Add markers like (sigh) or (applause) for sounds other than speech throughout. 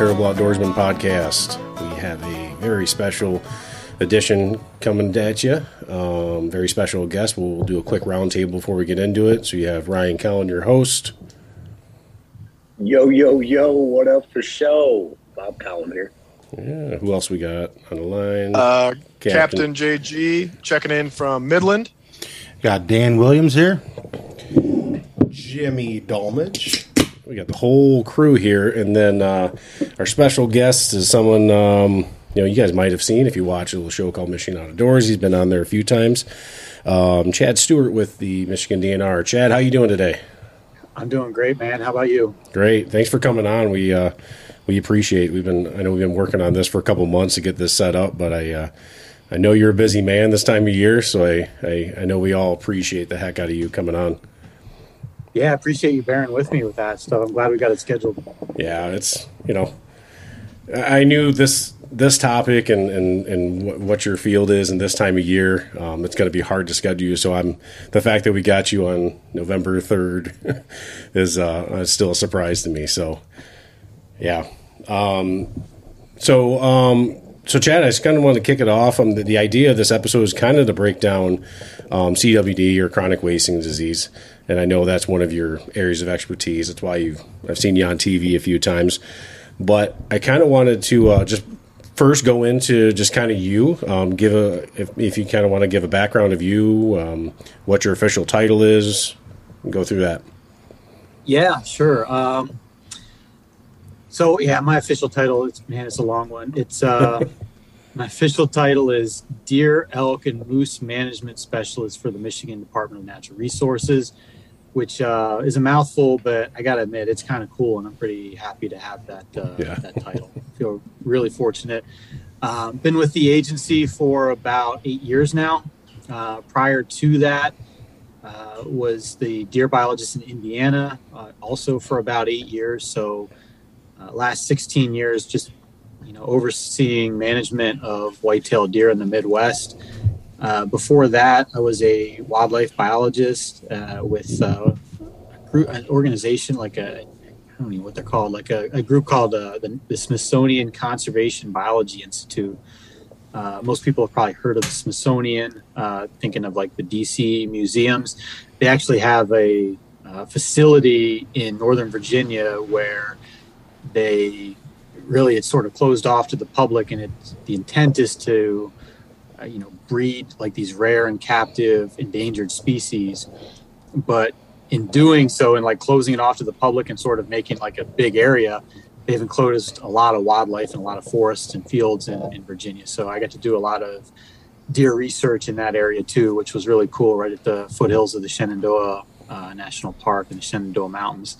Welcome to the Terrible Outdoorsman podcast. We have a very special edition coming at you. Um, very special guest. We'll, we'll do a quick roundtable before we get into it. So you have Ryan Cowan, your host. Yo, yo, yo, what up for show? Bob Cowan here. Yeah, who else we got on the line? Uh, Captain. JG checking in from Midland. Got Dan Williams here. Jimmy Dolmage. We got the whole crew here, and then uh, our special guest is someone um, you know you guys might have seen if you watch a little show called Michigan Doors." He's been on there a few times. Um, Chad Stewart with the Michigan DNR. Chad, how you doing today? I'm doing great, man. How about you? Great. Thanks for coming on. We uh, we appreciate. We've been I know we've been working on this for a couple months to get this set up, but I uh, I know you're a busy man this time of year, so I, I I know we all appreciate the heck out of you coming on. Yeah, I appreciate you bearing with me with that stuff. I'm glad we got it scheduled. Yeah, it's you know, I knew this this topic and and and what your field is and this time of year, um, it's going to be hard to schedule you. So I'm the fact that we got you on November third (laughs) is uh, still a surprise to me. So yeah, um, so um, so Chad, I just kind of want to kick it off. Um, the, the idea of this episode is kind of to break down um, CWD or chronic wasting disease, and I know that's one of your areas of expertise. That's why you've I've seen you on TV a few times, but I kind of wanted to uh, just first go into just kind of you, um, give a if, if you kind of want to give a background of you, um, what your official title is, go through that. Yeah, sure. Um, so yeah, my official title is man, it's a long one. It's uh, (laughs) my official title is Deer, Elk, and Moose Management Specialist for the Michigan Department of Natural Resources, which uh, is a mouthful, but I gotta admit it's kind of cool, and I'm pretty happy to have that uh, Yeah. that title. I feel really fortunate. Um, been with the agency for about eight years now. Uh, prior to that, uh, was the deer biologist in Indiana, uh, also for about eight years. So, uh, last 16 years, just you know, overseeing management of white-tailed deer in the Midwest. Uh, before that, I was a wildlife biologist uh, with uh, group, an organization like a I don't know what they're called, like a, a group called uh, the, the Smithsonian Conservation Biology Institute. Uh, most people have probably heard of the Smithsonian, uh, thinking of like the DC museums. They actually have a facility in Northern Virginia where they really it's sort of closed off to the public, and it's the intent is to, uh, you know, breed like these rare and captive endangered species, but in doing so and like closing it off to the public and sort of making like a big area they've enclosed a lot of wildlife and a lot of forests and fields in, in Virginia. So I got to do a lot of deer research in that area too, which was really cool, right at the foothills of the Shenandoah uh, National Park and the Shenandoah Mountains.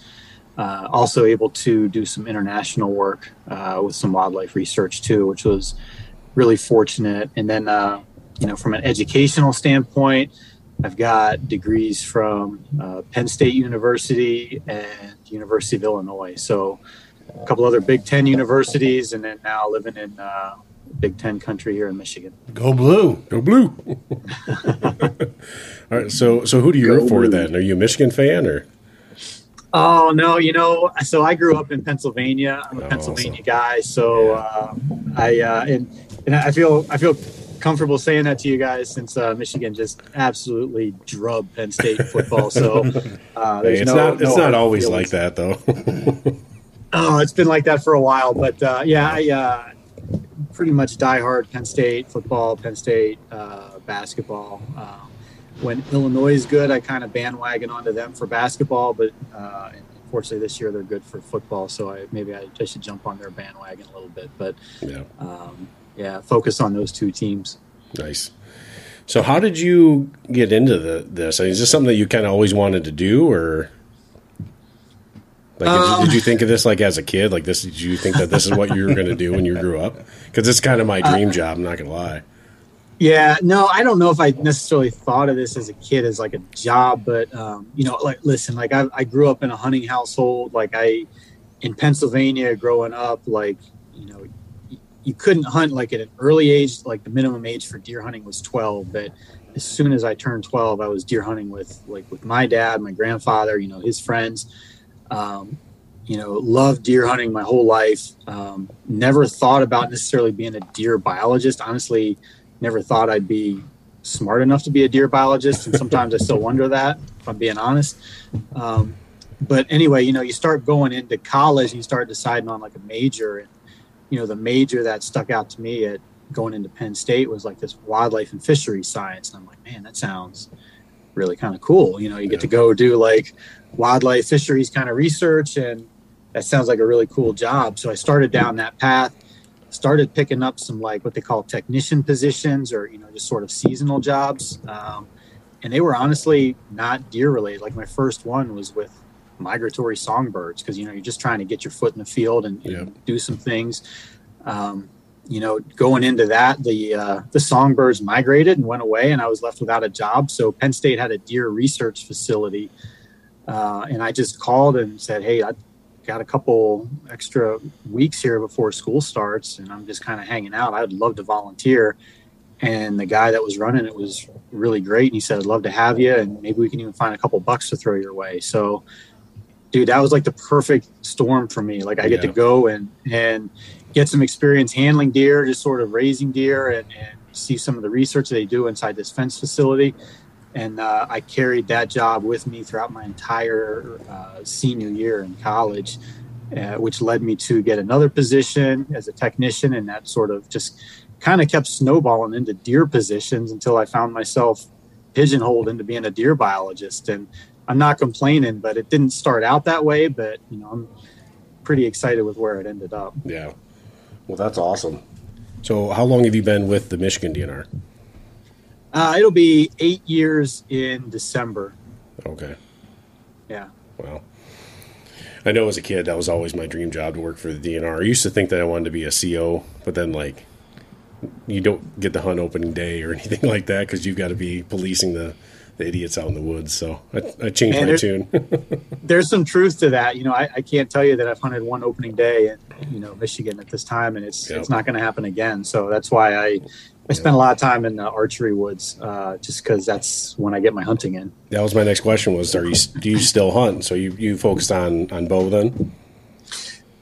Uh, also able to do some international work uh, with some wildlife research too, which was really fortunate. And then, uh, you know, from an educational standpoint, I've got degrees from uh, Penn State University and University of Illinois. So a couple other Big Ten universities, and then now living in uh, Big Ten country here in Michigan. Go blue. Go blue. (laughs) All right, so so who do you Go root for Blue. then? Are you a Michigan fan or? Oh no, you know, so I grew up in Pennsylvania. I'm a Oh, Pennsylvania guy, so uh, I uh, and and I feel I feel comfortable saying that to you guys since uh, Michigan just absolutely drubbed Penn State football. So uh, (laughs) Hey, it's no- not it's no not always feelings. like that though. (laughs) Oh, it's been like that for a while, but uh, yeah, I uh, pretty much diehard Penn State football, Penn State uh, basketball. Um, when Illinois is good, I kind of bandwagon onto them for basketball, but uh, unfortunately this year they're good for football, so I, maybe I, I should jump on their bandwagon a little bit. But yeah, um, yeah, focus on those two teams. nice. So how did you get into the, this? I mean, is this something that you kind of always wanted to do, or like did, you, Um, did you think of this like as a kid? Like this? Did you think that this is what you were going to do when you grew up? Because it's kind of my Uh, dream job. I'm not going to lie. Yeah, no, I don't know if I necessarily thought of this as a kid as like a job, but um, you know, like listen, like I, I grew up in a hunting household. Like I, in Pennsylvania, growing up, like you know, y- you couldn't hunt like at an early age. Like the minimum age for deer hunting was twelve, but as soon as I turned twelve, I was deer hunting with like with my dad, my grandfather, you know, his friends. Um, you know, loved deer hunting my whole life. Um, never thought about necessarily being a deer biologist. Honestly, never thought I'd be smart enough to be a deer biologist, and sometimes I still (laughs) wonder that, if I'm being honest. Um, but anyway, you know, you start going into college, and you start deciding on like a major, and you know, the major that stuck out to me at going into Penn State was like this wildlife and fisheries science, and I'm like, man, that sounds really kind of cool. You know, you get to go do like wildlife fisheries kind of research, and that sounds like a really cool job. So I started down that path started picking up some like what they call technician positions or you know just sort of seasonal jobs um, and they were honestly not deer related like my first one was with migratory songbirds because you know you're just trying to get your foot in the field and, and Yeah. do some things um, you know going into that the uh, the songbirds migrated and went away and i was left without a job so penn state had a deer research facility uh, and i just called and said hey i got a couple extra weeks here before school starts and I'm just kind of hanging out. I'd love to volunteer. And the guy that was running it was really great. And he said, I'd love to have you. And maybe we can even find a couple bucks to throw your way. So, dude, that was like the perfect storm for me. Like I get Yeah. to go and, and get some experience handling deer, just sort of raising deer and, and see some of the research they do inside this fence facility. And uh, I carried that job with me throughout my entire uh, senior year in college, uh, which led me to get another position as a technician. And that sort of just kind of kept snowballing into deer positions until I found myself pigeonholed into being a deer biologist. And I'm not complaining, but it didn't start out that way. But, you know, I'm pretty excited with where it ended up. Yeah. Well, that's awesome. So, how long have you been with the Michigan DNR? Uh, it'll be eight years in December. Okay. Yeah. Wow. I know as a kid that was always my dream job to work for the DNR. I used to think that I wanted to be a CO, but then like you don't get the hunt opening day or (laughs) anything like that because you've got to be policing the, the idiots out in the woods. So I, I changed Man, my tune. (laughs) there's some truth to that. You know, I, I can't tell you that I've hunted one opening day in you know Michigan at this time, and it's Yeah. it's not going to happen again. So that's why I I spend a lot of time in the archery woods, uh, just because that's when I get my hunting in. that was my next question was are you do you still hunt? So you, you focused on on bow then?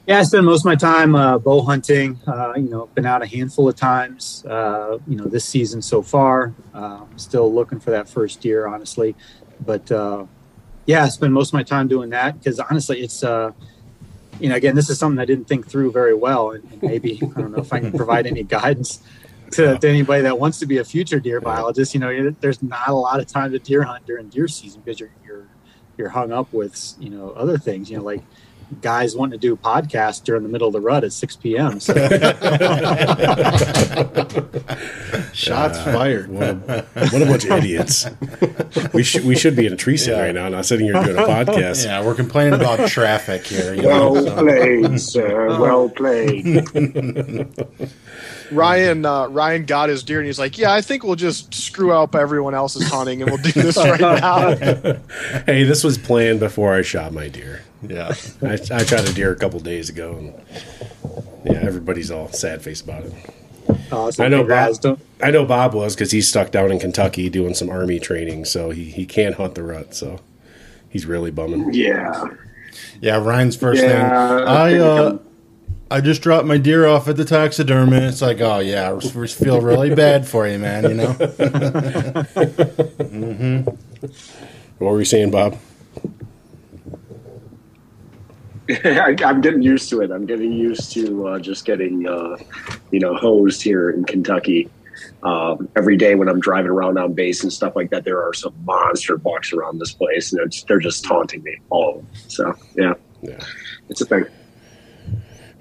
Yeah, I spend most of my time uh, bow hunting. Uh, you know, been out a handful of times. Uh, you know, this season so far, uh, still looking for that first deer, honestly. But uh, yeah, I spend most of my time doing that because honestly, it's uh, you know, again, this is something I didn't think through very well, and, and maybe I don't know if I can provide any (laughs) guidance to, to anybody that wants to be a future deer biologist. You know, there's not a lot of time to deer hunt during deer season because you're you're you're hung up with you know other things. You know, like guys wanting to do podcasts during the middle of the rut at 6 p.m. So, (laughs) Shots fired. What a, what a bunch of idiots. We should we should be in a tree stand Yeah. right now, not sitting here doing a podcast. Yeah, we're complaining about (laughs) traffic here. You know, Well so- played, sir. Well played. (laughs) Ryan uh, Ryan got his deer and he's like, yeah, I think we'll just screw up everyone else's hunting and we'll do this right now. Hey, this was planned before I shot my deer. Yeah. I, I shot a deer a couple days ago, and yeah, everybody's all sad faced about it. uh, so I know guys Bob. I know Bob was because he's stuck down in Kentucky doing some army training, so he, he can't hunt the rut. So he's really bumming. Yeah. Yeah, Ryan's first Yeah, thing. I I uh, I'm- I just dropped my deer off at the taxidermist. It's like, oh yeah, I we feel really (laughs) bad for you, man. You know. (laughs) What were you saying, Bob? (laughs) I, I'm getting used to it. I'm getting used to uh, just getting, uh, you know, hosed here in Kentucky. Um, every day when I'm driving around on base and stuff like that, there are some monster bucks around this place, and they're just taunting me, all of them. So, yeah, Yeah. it's a thing.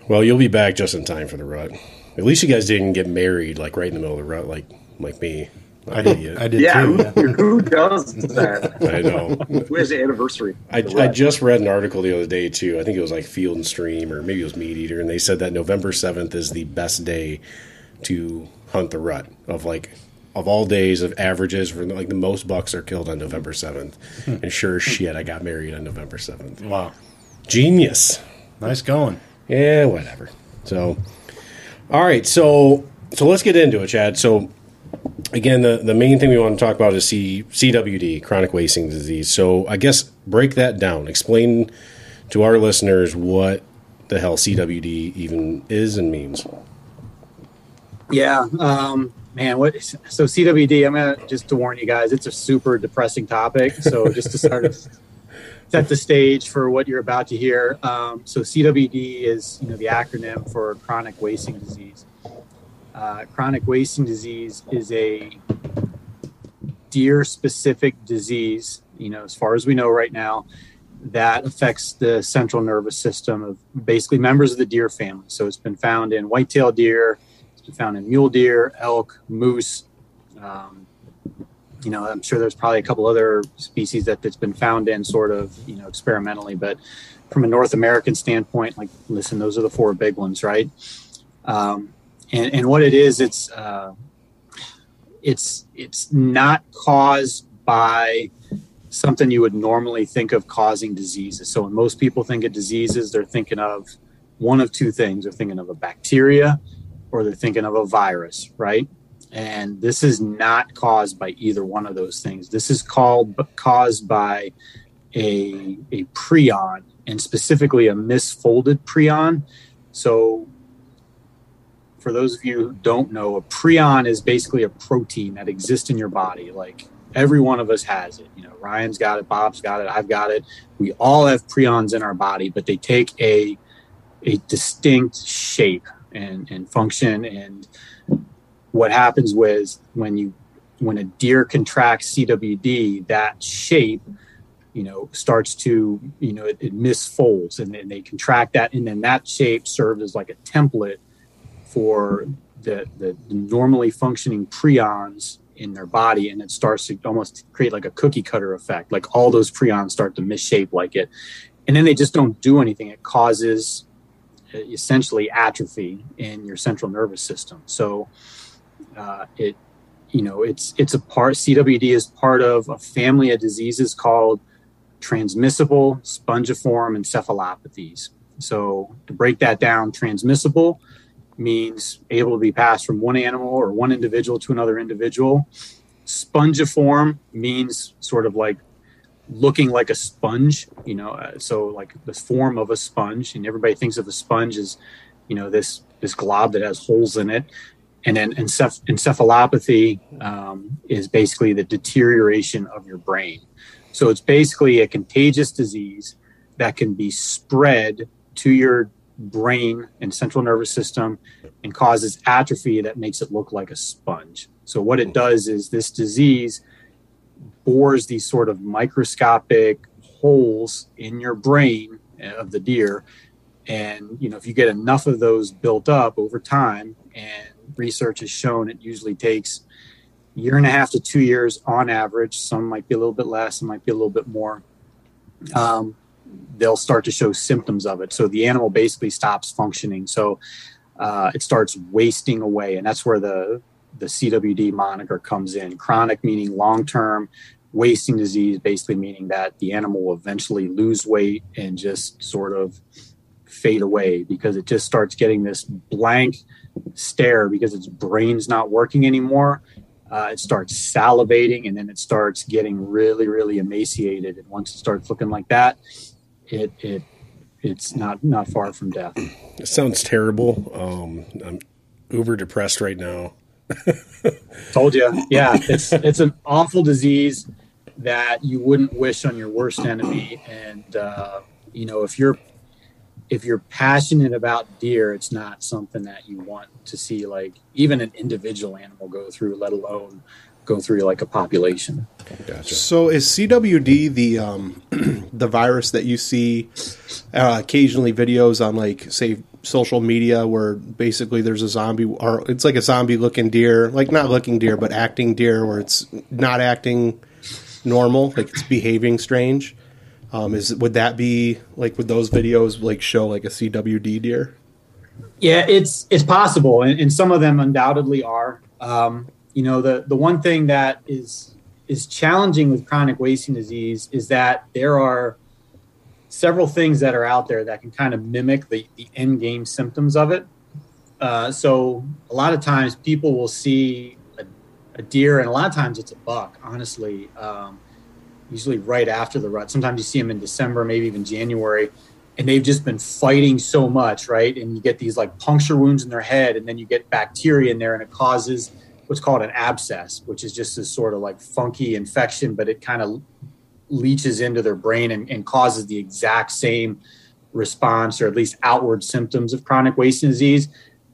Well, you'll be back just in time for the rut. At least you guys didn't get married like right in the middle of the rut, like like me. I did. (laughs) I did Yeah, too. who, (laughs) who does that? (laughs) I know. Who has the anniversary? I, I just read an article the other day too. I think it was like Field and Stream or maybe it was Meat Eater, and they said that November seventh is the best day to hunt the rut of like of all days of averages for like the most bucks are killed on November seventh. Hmm. and sure as shit, I got married on November seventh. Wow, Genius. nice going. Yeah, whatever. So, all right. So, so let's get into it, Chad. So, again, the, the main thing we want to talk about is C, CWD, chronic wasting disease. So, I guess break that down. Explain to our listeners what the hell CWD even is and means. Yeah, um, man. What? So CWD. I'm gonna just to warn you guys. It's a super depressing topic. So just to start (laughs) set the stage for what you're about to hear. Um, so CWD is you know the acronym for chronic wasting disease. Uh, chronic wasting disease is a deer specific disease. You know, as far as we know right now, that affects the central nervous system of basically members of the deer family. So it's been found in white-tailed deer it's been found in mule deer, elk, moose. Um, you know, I'm sure there's probably a couple other species that it's been found in sort of, you know, experimentally, but from a North American standpoint, like, listen, those are the four big ones, right? Um, and, and what it is, it's, uh, it's, it's not caused by something you would normally think of causing diseases. So when most people think of diseases, they're thinking of one of two things. They're thinking of a bacteria or they're thinking of a virus, right? And this is not caused by either one of those things. This is called caused by a, a prion and specifically a misfolded prion. So, for those of you who don't know, a prion is basically a protein that exists in your body. Like every one of us has it. You know, Ryan's got it, Bob's got it, I've got it. We all have prions in our body, but they take a a distinct shape and, and function. And what happens with when you when a deer contracts CWD, that shape, you know, starts to, you know, it, it misfolds and then they contract that. And then that shape serves as like a template for the, the, normally functioning prions in their body. And it starts to almost create like a cookie cutter effect. Like all those prions start to misshape like it. And then they just don't do anything. It causes essentially atrophy in your central nervous system. So uh, it, you know, it's it's a part. CWD is part of a family of diseases called transmissible spongiform encephalopathies. So to break that down, transmissible means able to be passed from one animal or one individual to another individual. Spongiform means sort of like looking like a sponge, you know, uh, so like the form of a sponge, and everybody thinks of a sponge as, you know, this this glob that has holes in it, and then enceph- encephalopathy um, is basically the deterioration of your brain. So it's basically a contagious disease that can be spread to your brain and central nervous system and causes atrophy that makes it look like a sponge. So what it does is this disease bores these sort of microscopic holes in your brain of the deer and you know if you get enough of those built up over time and research has shown it usually takes year and a half to two years on average some might be a little bit less some might be a little bit more um, they'll start to show symptoms of it so the animal basically stops functioning so uh, it starts wasting away and that's where the the CWD moniker comes in. Chronic meaning long term, wasting disease, basically meaning that the animal will eventually lose weight and just sort of fade away because it just starts getting this blank stare because its brain's not working anymore. Uh, it starts salivating and then it starts getting really, really emaciated. And once it starts looking like that, it it it's not not far from death. It sounds terrible. Um, I'm uber depressed right now. (laughs) Told you, yeah, it's it's an awful disease that you wouldn't wish on your worst enemy. And uh, you know, if you're if you're passionate about deer, it's not something that you want to see like even an individual animal go through, let alone go through like a population. Gotcha. So is CWD the um, (clears throat) the virus that you see uh, occasionally videos on like say social media where basically there's a zombie or it's like a zombie looking deer, like not looking deer but acting deer where it's not acting normal, like it's behaving strange. Um, is would that be like would those videos like show like a CWD deer? Yeah, it's it's possible, and, and some of them undoubtedly are. Um, you know, the the one thing that is is challenging with chronic wasting disease is that there are several things that are out there that can kind of mimic the, the end game symptoms of it. Uh, so a lot of times people will see a, a, deer, and a lot of times it's a buck. Honestly, um, usually right after the rut. Sometimes you see them in December, maybe even January, and they've just been fighting so much, right? And you get these like puncture wounds in their head, and then you get bacteria in there, and it causes what's called an abscess, which is just this sort of like funky infection, but it kind of leaches into their brain and, and causes the exact same response or at least outward symptoms of chronic wasting disease.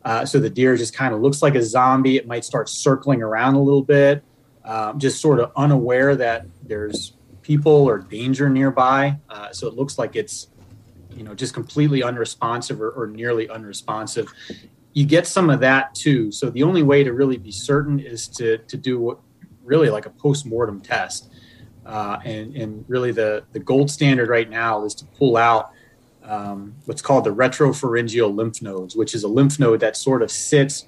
Uh, so the deer just kind of looks like a zombie. It might start circling around a little bit, um, just sort of unaware that there's people or danger nearby. Uh, so it looks like it's, you know, just completely unresponsive or, or nearly unresponsive. You get some of that too. So the only way to really be certain is to to do what really like a post mortem test. Uh, and and really the the gold standard right now is to pull out um, what's called the retropharyngeal lymph nodes, which is a lymph node that sort of sits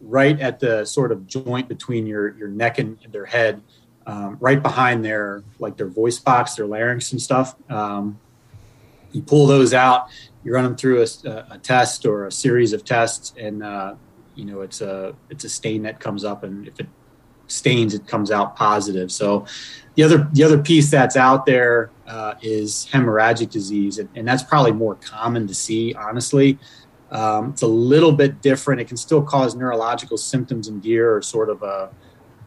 right at the sort of joint between your your neck and their head, um, right behind their like their voice box, their larynx and stuff. Um, you pull those out, you run them through a, a test or a series of tests, and uh, you know it's a it's a stain that comes up, and if it stains, it comes out positive. So the other the other piece that's out there uh, is hemorrhagic disease, and, and, that's probably more common to see. Honestly, um, it's a little bit different. It can still cause neurological symptoms in deer, or sort of a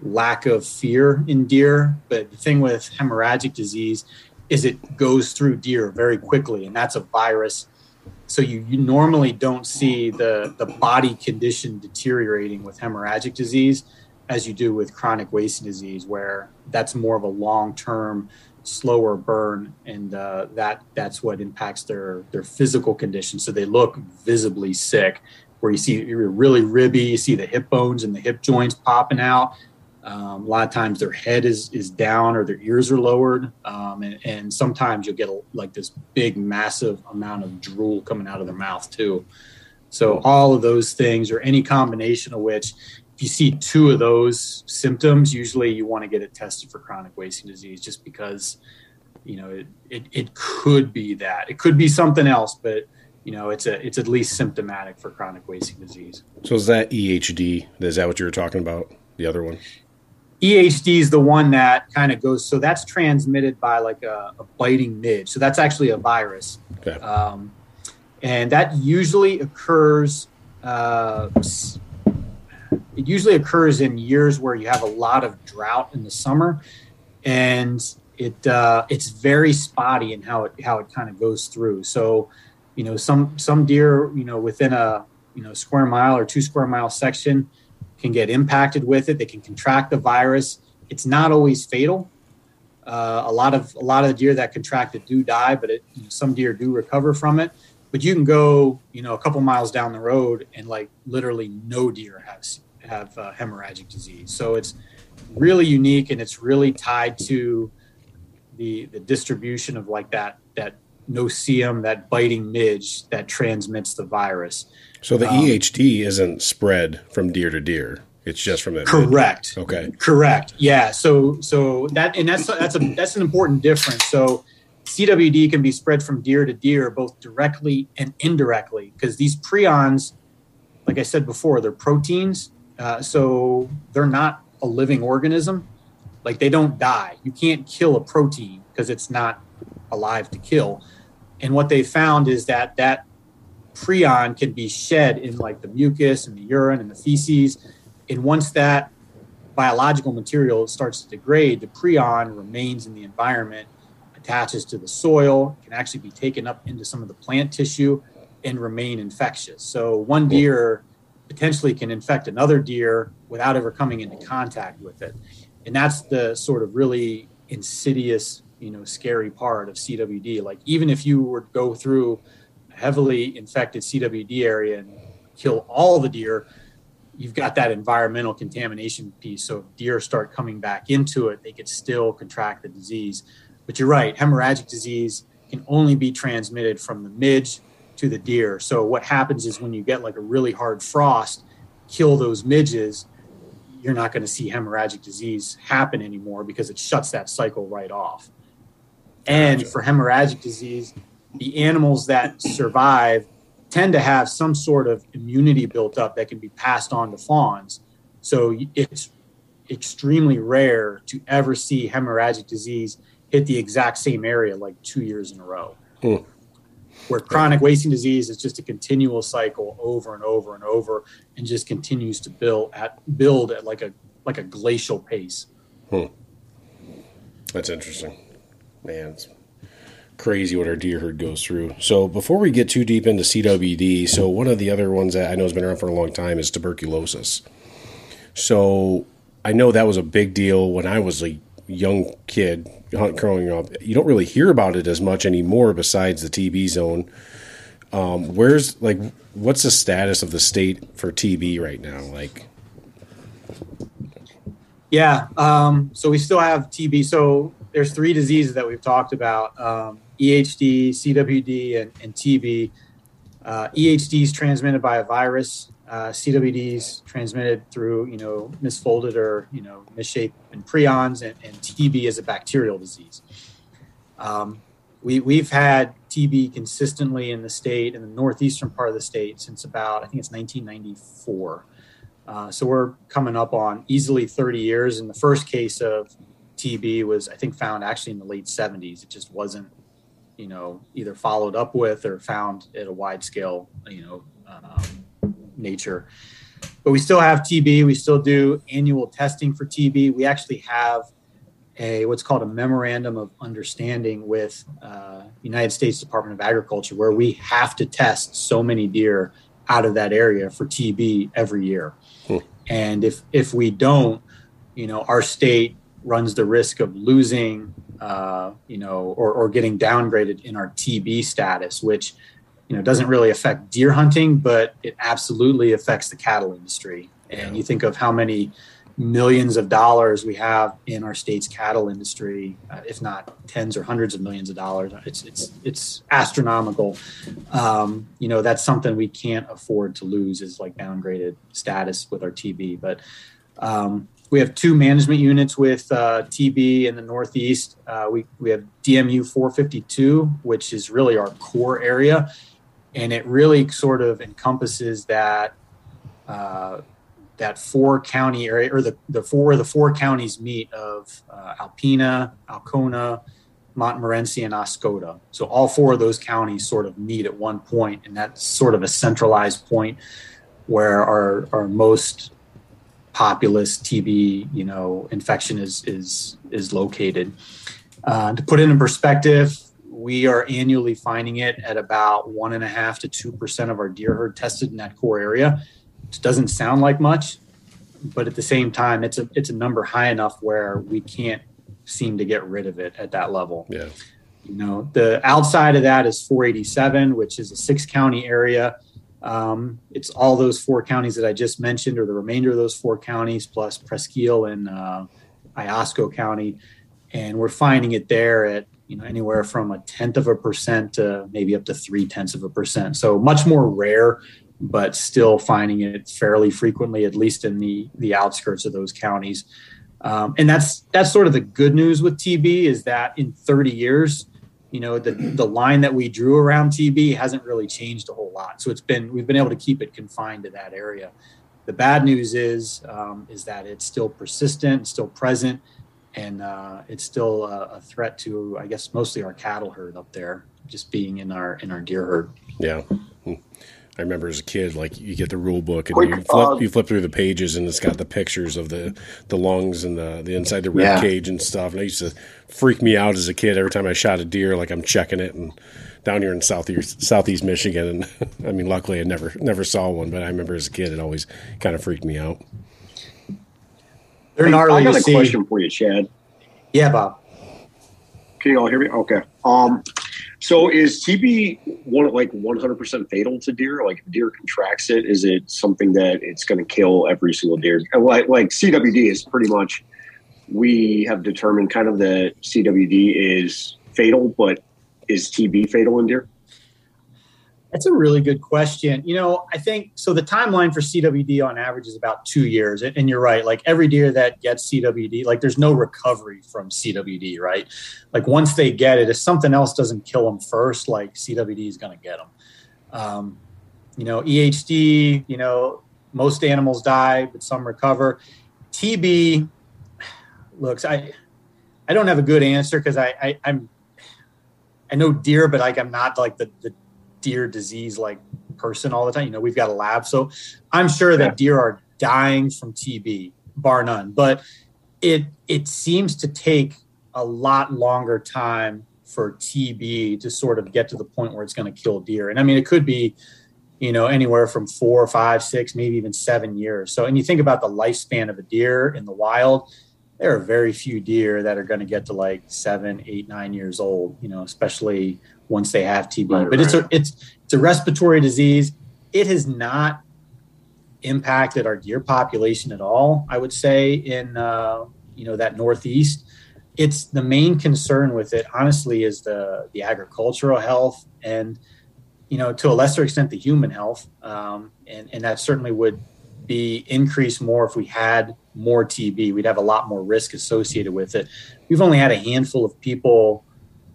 lack of fear in deer. But the thing with hemorrhagic disease is it goes through deer very quickly, and that's a virus. So you, you normally don't see the, the body condition deteriorating with hemorrhagic disease as you do with chronic wasting disease, where that's more of a long term, slower burn, and uh, that that's what impacts their their physical condition. So they look visibly sick. Where you see you're really ribby, you see the hip bones and the hip joints popping out. Um, a lot of times their head is is down or their ears are lowered, um, and, and, sometimes you'll get a, like this big, massive amount of drool coming out of their mouth too. So all of those things, or any combination of which, if you see two of those symptoms, usually you want to get it tested for chronic wasting disease just because, you know, it, it, it could be that. It could be something else, but you know, it's a it's at least symptomatic for chronic wasting disease. So is that EHD? Is that what you were talking about? The other one? EHD is the one that kind of goes. So that's transmitted by like a, a biting midge. So that's actually a virus, okay. um, and that usually occurs. Uh, it usually occurs in years where you have a lot of drought in the summer, and it uh, it's very spotty in how it how it kind of goes through. So, you know, some some deer, you know, within a you know square mile or two square mile section can get impacted with it. They can contract the virus. It's not always fatal. Uh, a lot of a lot of the deer that contract it do die, but it, you know, some deer do recover from it. But you can go, you know, a couple miles down the road and like literally no deer has have uh, hemorrhagic disease. So it's really unique and it's really tied to the the distribution of like that that no-see-um, that biting midge that transmits the virus. So the um, EHD isn't spread from deer to deer. It's just from the correct. Okay. Correct. Yeah. So so that and that's that's a that's an important difference. So CWD can be spread from deer to deer both directly and indirectly because these prions, like I said before, they're proteins uh, so they're not a living organism. Like they don't die. You can't kill a protein because it's not alive to kill. And what they found is that that prion can be shed in like the mucus and the urine and the feces. And once that biological material starts to degrade, the prion remains in the environment, attaches to the soil, can actually be taken up into some of the plant tissue and remain infectious. So one deer potentially can infect another deer without ever coming into contact with it. And that's the sort of really insidious, you know, scary part of CWD. Like even if you were to go through heavily infected CWD area and kill all the deer, you've got that environmental contamination piece. So if deer start coming back into it, they could still contract the disease. But you're right, hemorrhagic disease can only be transmitted from the midge to the deer. So what happens is when you get like a really hard frost, kill those midges, you're not going to see hemorrhagic disease happen anymore because it shuts that cycle right off. And for hemorrhagic disease, the animals that survive tend to have some sort of immunity built up that can be passed on to fawns. So it's extremely rare to ever see hemorrhagic disease hit the exact same area like two years in a row. Hmm. Where chronic wasting disease is just a continual cycle over and over and over, and just continues to build at build at like a like a glacial pace. That's interesting. Man, it's crazy what our deer herd goes through. So before we get too deep into CWD, so one of the other ones that I know has been around for a long time is tuberculosis. So I know that was a big deal when I was a young kid growing up. You don't really hear about it as much anymore besides the TB zone. Um, where's like what's the status of the state for TB right now? Like Yeah. Um, so we still have TB. So there's three diseases that we've talked about: um, EHD, CWD, and, and TB. Uh, is transmitted by a virus. Uh, CWD is transmitted through, you know, misfolded or you know misshapen prions, and, and TB is a bacterial disease. Um, we we've had TB consistently in the state in the northeastern part of the state since about I think it's 1994. Uh, so we're coming up on easily 30 years. And the first case of TB was, I think, found actually in the late 70s. It just wasn't, you know, either followed up with or found at a wide scale, you know, um, nature. But we still have TB. We still do annual testing for TB. We actually have a what's called a memorandum of understanding with uh, United States Department of Agriculture, where we have to test so many deer out of that area for TB every year. And if if we don't, you know, our state runs the risk of losing, uh, you know, or, or getting downgraded in our TB status, which you know doesn't really affect deer hunting, but it absolutely affects the cattle industry. And you think of how many millions of dollars we have in our state's cattle industry, uh, if not tens or hundreds of millions of dollars. It's it's it's astronomical. Um, you know, that's something we can't afford to lose is like downgraded status with our TB. But um, we have two management units with uh, TB in the Northeast. Uh, we we have DMU 452, which is really our core area, and it really sort of encompasses that. Uh, that four county area or the, the four the four counties meet of uh, Alpena, Alcona, Montmorency, and Oscoda. So all four of those counties sort of meet at one point, and that's sort of a centralized point where our, our most populous TB, you know, infection is is is located. Uh, to put it in perspective, we are annually finding it at about one and a half to two percent of our deer herd tested in that core area it doesn't sound like much, but at the same time, it's a it's a number high enough where we can't seem to get rid of it at that level. Yeah. You know, the outside of that is 487, which is a six county area. Um, it's all those four counties that I just mentioned, or the remainder of those four counties, plus Presque Isle and uh, Iosco County, and we're finding it there at you know anywhere from a tenth of a percent to maybe up to three tenths of a percent. So much more rare but still finding it fairly frequently, at least in the the outskirts of those counties. Um, and that's that's sort of the good news with TB is that in 30 years, you know, the the line that we drew around TB hasn't really changed a whole lot. So it's been we've been able to keep it confined to that area. The bad news is um, is that it's still persistent, still present, and uh, it's still a, a threat to I guess mostly our cattle herd up there, just being in our in our deer herd. Yeah. I remember as a kid, like you get the rule book and Quick, you flip, uh, you flip through the pages and it's got the pictures of the, the lungs and the, the inside the rib Yeah. cage and stuff. And it used to freak me out as a kid every time I shot a deer, like I'm checking it and down here in southeast southeast Michigan. And (laughs) I mean, luckily I never never saw one, but I remember as a kid it always kind of freaked me out. They're Hey, gnarly I got to a see. question for you, Chad. Yeah, Bob. Can you all hear me? Okay. Um, so is TB one like 100% fatal to deer? Like if deer contracts it, is it something that it's going to kill every single deer? Like, like CWD is pretty much we have determined kind of that CWD is fatal, but is TB fatal in deer? That's a really good question. You know, I think so. The timeline for CWD on average is about two years. And you're right. Like every deer that gets CWD, like there's no recovery from CWD, right? Like once they get it, if something else doesn't kill them first, like CWD is going to get them. Um, you know, EHD, you know, most animals die, but some recover. TB, looks, I, I don't have a good answer because I, I, I'm, I know deer, but like I'm not like the, the deer disease like person all the time. You know, we've got a lab, so I'm sure that deer are dying from TB, bar none. But it it seems to take a lot longer time for TB to sort of get to the point where it's going to kill deer. And I mean, it could be, you know, anywhere from four, five, six, maybe even seven years. So, and you think about the lifespan of a deer in the wild, there are very few deer that are going to get to like seven, eight, nine years old. You know, especially once they have TB. Right, but it's a it's it's a respiratory disease. It has not impacted our deer population at all. I would say in uh, you know that northeast it's the main concern with it honestly is the the agricultural health and you know to a lesser extent the human health um, and and that certainly would be increased more if we had more tb we'd have a lot more risk associated with it we've only had a handful of people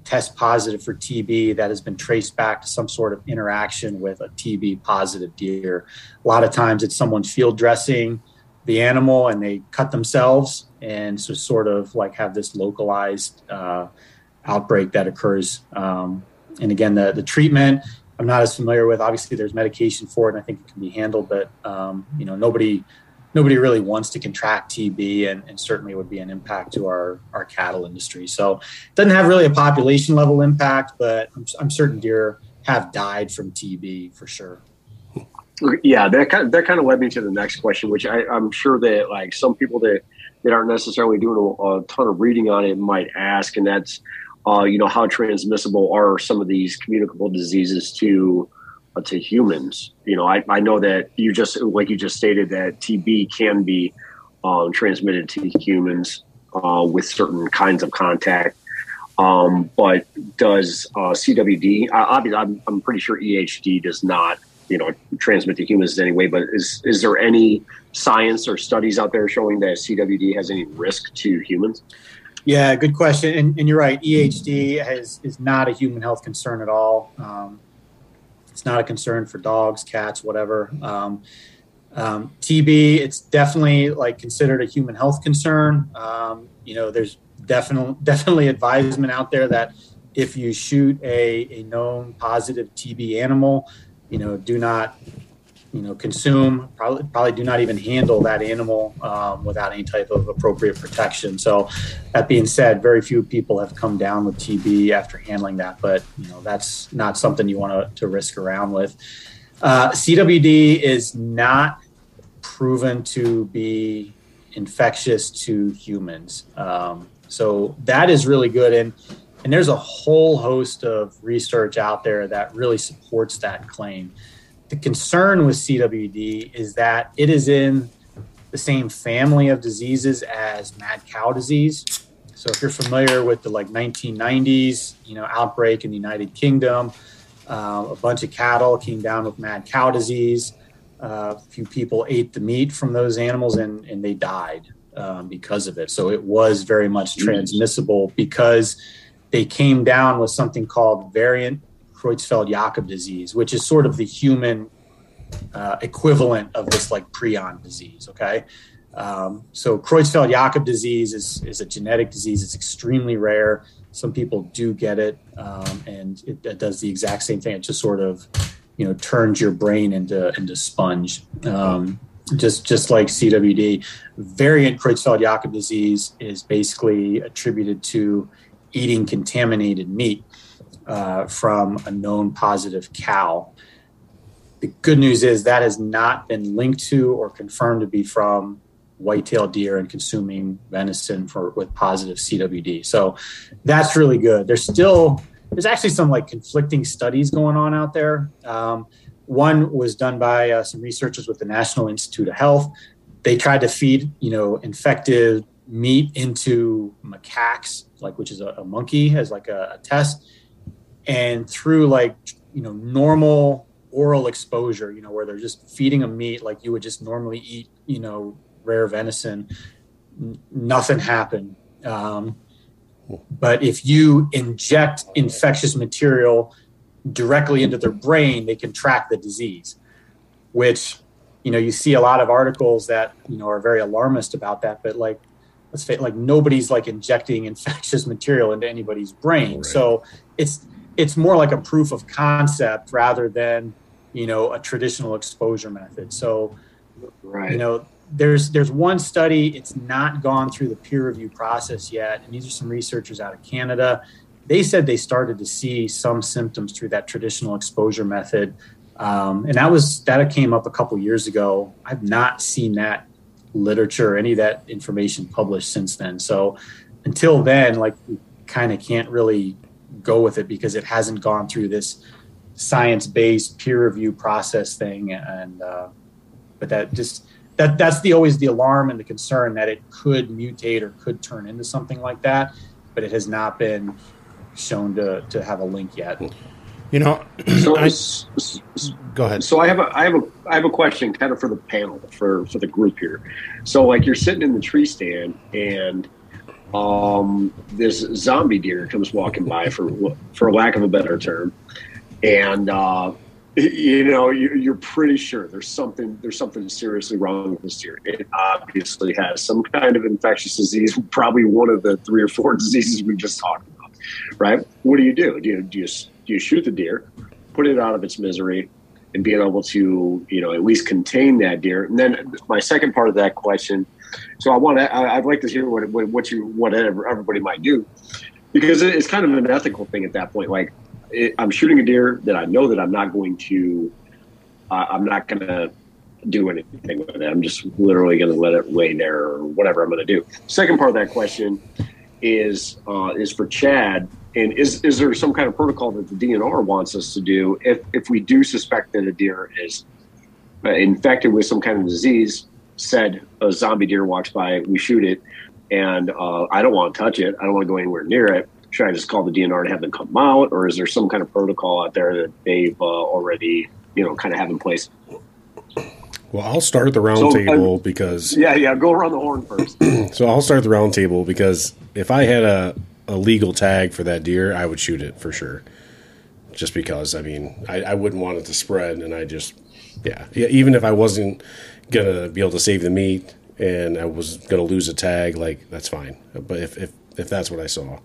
test positive for tb that has been traced back to some sort of interaction with a tb positive deer. A lot of times it's someone field dressing the animal and they cut themselves and so sort of like have this localized uh, outbreak that occurs um, and again the, the treatment i'm not as familiar with. Obviously there's medication for it and i think it can be handled but um, you know nobody nobody really wants to contract tb and, and certainly would be an impact to our our cattle industry. So it doesn't have really a population level impact but i'm, I'm certain deer have died from tb for sure. Yeah that kind of, that kind of led me to the next question which I, i'm sure that like some people that that aren't necessarily doing a, a ton of reading on it might ask and that's uh, you know how transmissible are some of these communicable diseases to to humans. You know I, I know that you just like you just stated that tb can be um, transmitted to humans uh, with certain kinds of contact. Um, but does uh, cwd obviously I'm, I'm pretty sure ehd does not you know transmit to humans in any way. but is is there any science or studies out there showing that cwd has any risk to humans? Yeah good question. And, and you're right ehd has, is not a human health concern at all. Um, it's not a concern for dogs cats whatever. Um, um, tb it's definitely like considered a human health concern. Um, you know there's definitely (laughs) definitely advisement out there that if you shoot a, a known positive tb animal you know, do not, you know, consume, probably, probably do not even handle that animal um, without any type of appropriate protection. So, that being said, very few people have come down with TB after handling that, but, you know, that's not something you want to, to risk around with. Uh, CWD is not proven to be infectious to humans. Um, so, that is really good. And, and there's a whole host of research out there that really supports that claim. The concern with CWD is that it is in the same family of diseases as mad cow disease. So if you're familiar with the like 1990s, you know, outbreak in the United Kingdom, uh, a bunch of cattle came down with mad cow disease. Uh, a few people ate the meat from those animals and, and they died um, because of it. So it was very much transmissible because they came down with something called variant Creutzfeldt-Jakob disease, which is sort of the human uh, equivalent of this like prion disease. Okay, um, so Creutzfeldt-Jakob disease is is a genetic disease. It's extremely rare. Some people do get it, um, and it, it, does the exact same thing. It just sort of, you know, turns your brain into into sponge. Um, just just like CWD, variant Creutzfeldt-Jakob disease is basically attributed to eating contaminated meat uh, from a known positive cow. The good news is that has not been linked to or confirmed to be from white-tailed deer and consuming venison for with positive CWD. So that's really good. There's still there's actually some like conflicting studies going on out there. Um, one was done by uh, some researchers with the National Institute of Health. They tried to feed you know infected meat into macaques, like which is a, a monkey, as like a, a test, and through like you know normal oral exposure, you know where they're just feeding a meat like you would just normally eat, you know rare venison, n- nothing happened. Um, but if you inject infectious material directly into their brain, they can track the disease, which you know you see a lot of articles that you know are very alarmist about that. But like let's say like nobody's like injecting (laughs) infectious material into anybody's brain, Right. so it's it's more like a proof of concept rather than you know a traditional exposure method. So Right. you know there's there's one study it's not gone through the peer review process yet and these are some researchers out of canada they said they started to see some symptoms through that traditional exposure method um, and that was that came up a couple years ago i've not seen that literature or any of that information published since then so until then like we kind of can't really go with it because it hasn't gone through this science-based peer review process thing and uh, but that just that that's the always the alarm and the concern that it could mutate or could turn into something like that but it has not been shown to to have a link yet You know, So, (clears throat) I, s- s- s- go ahead. so I have a I have a I have a question kind of for the panel for for the group here. So like you're sitting in the tree stand and um this zombie deer comes walking by for for lack of a better term. And uh you know you- you're pretty sure there's something there's something seriously wrong with this deer. It obviously has some kind of infectious disease probably one of the three or four diseases we just talked about right? What do you do? Do you do you, do you shoot the deer put it out of its misery and being able to you know at least contain that deer? And then my second part of that question so i want to i'd like to hear what, what what you whatever everybody might do. Because it's kind of an ethical thing at that point like it, i'm shooting a deer that i know that i'm not going to uh, i'm not going to do anything with it. I'm just literally going to let it lay there or whatever i'm going to do. Second part of that question is uh, is for chad. And is is there some kind of protocol that the DNR wants us to do if if we do suspect that a deer is uh, infected with some kind of disease? Said a zombie deer walks by, we shoot it, and uh, I don't want to touch it. I don't want to go anywhere near it. Should I just call the DNR and have them come out, or is there some kind of protocol out there that they've uh, already you know kind of have in place? Well, I'll start the round So, uh, table because Yeah, yeah. Go around the horn first. (clears throat) so I'll start the round table because if I had a, a legal tag for that deer, I would shoot it for sure. Just because, I mean, I, I wouldn't want it to spread, and I just, yeah, yeah. Even if I wasn't gonna be able to save the meat and I was gonna lose a tag, like that's fine. But if if, if that's what I saw,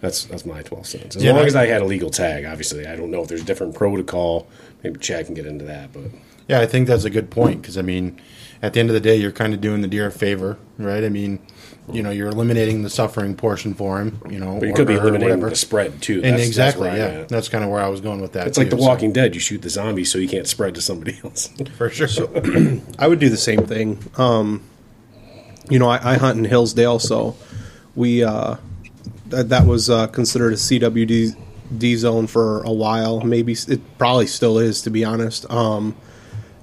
that's that's my twelve cents. As Yeah, long I- as I had a legal tag, obviously, I don't know if there's different protocol. Maybe Chad can get into that, but Yeah, I think that's a good point because I mean, at the end of the day, you're kind of doing the deer a favor, right? I mean, you know, you're eliminating the suffering portion for him. You know, but you or- could be or eliminating whatever. the spread too. And That's- that's exactly, where I'm yeah, at. that's kind of where I was going with that. It's like too, The so- Walking Dead. You shoot the zombie so you can't spread to somebody (laughs) else. for sure. (clears throat) I would do the same thing. Um, you know, I, I hunt in Hillsdale, so we uh, that, that was uh, considered a CWD D zone for a while. Maybe it probably still is, to be honest. Um,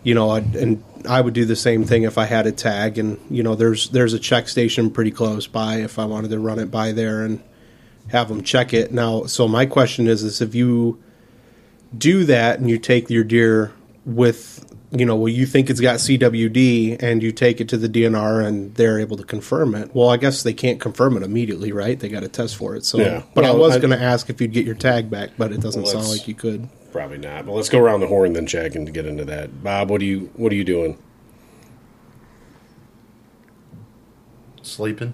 you know, I'd, and I would do the same thing if I had a tag. And you know, there's there's a check station pretty close by if I wanted to run it by there and have them check it. Now, so my question is, is if you do that and you take your deer with you know well you think it's got CWD and you take it to the DNR and they're able to confirm it well I guess they can't confirm it immediately right they got to test for it so Yeah. but I was going to ask if you'd get your tag back but it doesn't Well, sound like you could Probably not. But let's go around the horn then, Chad, and get into that. Bob, what are you what are you doing? Sleeping.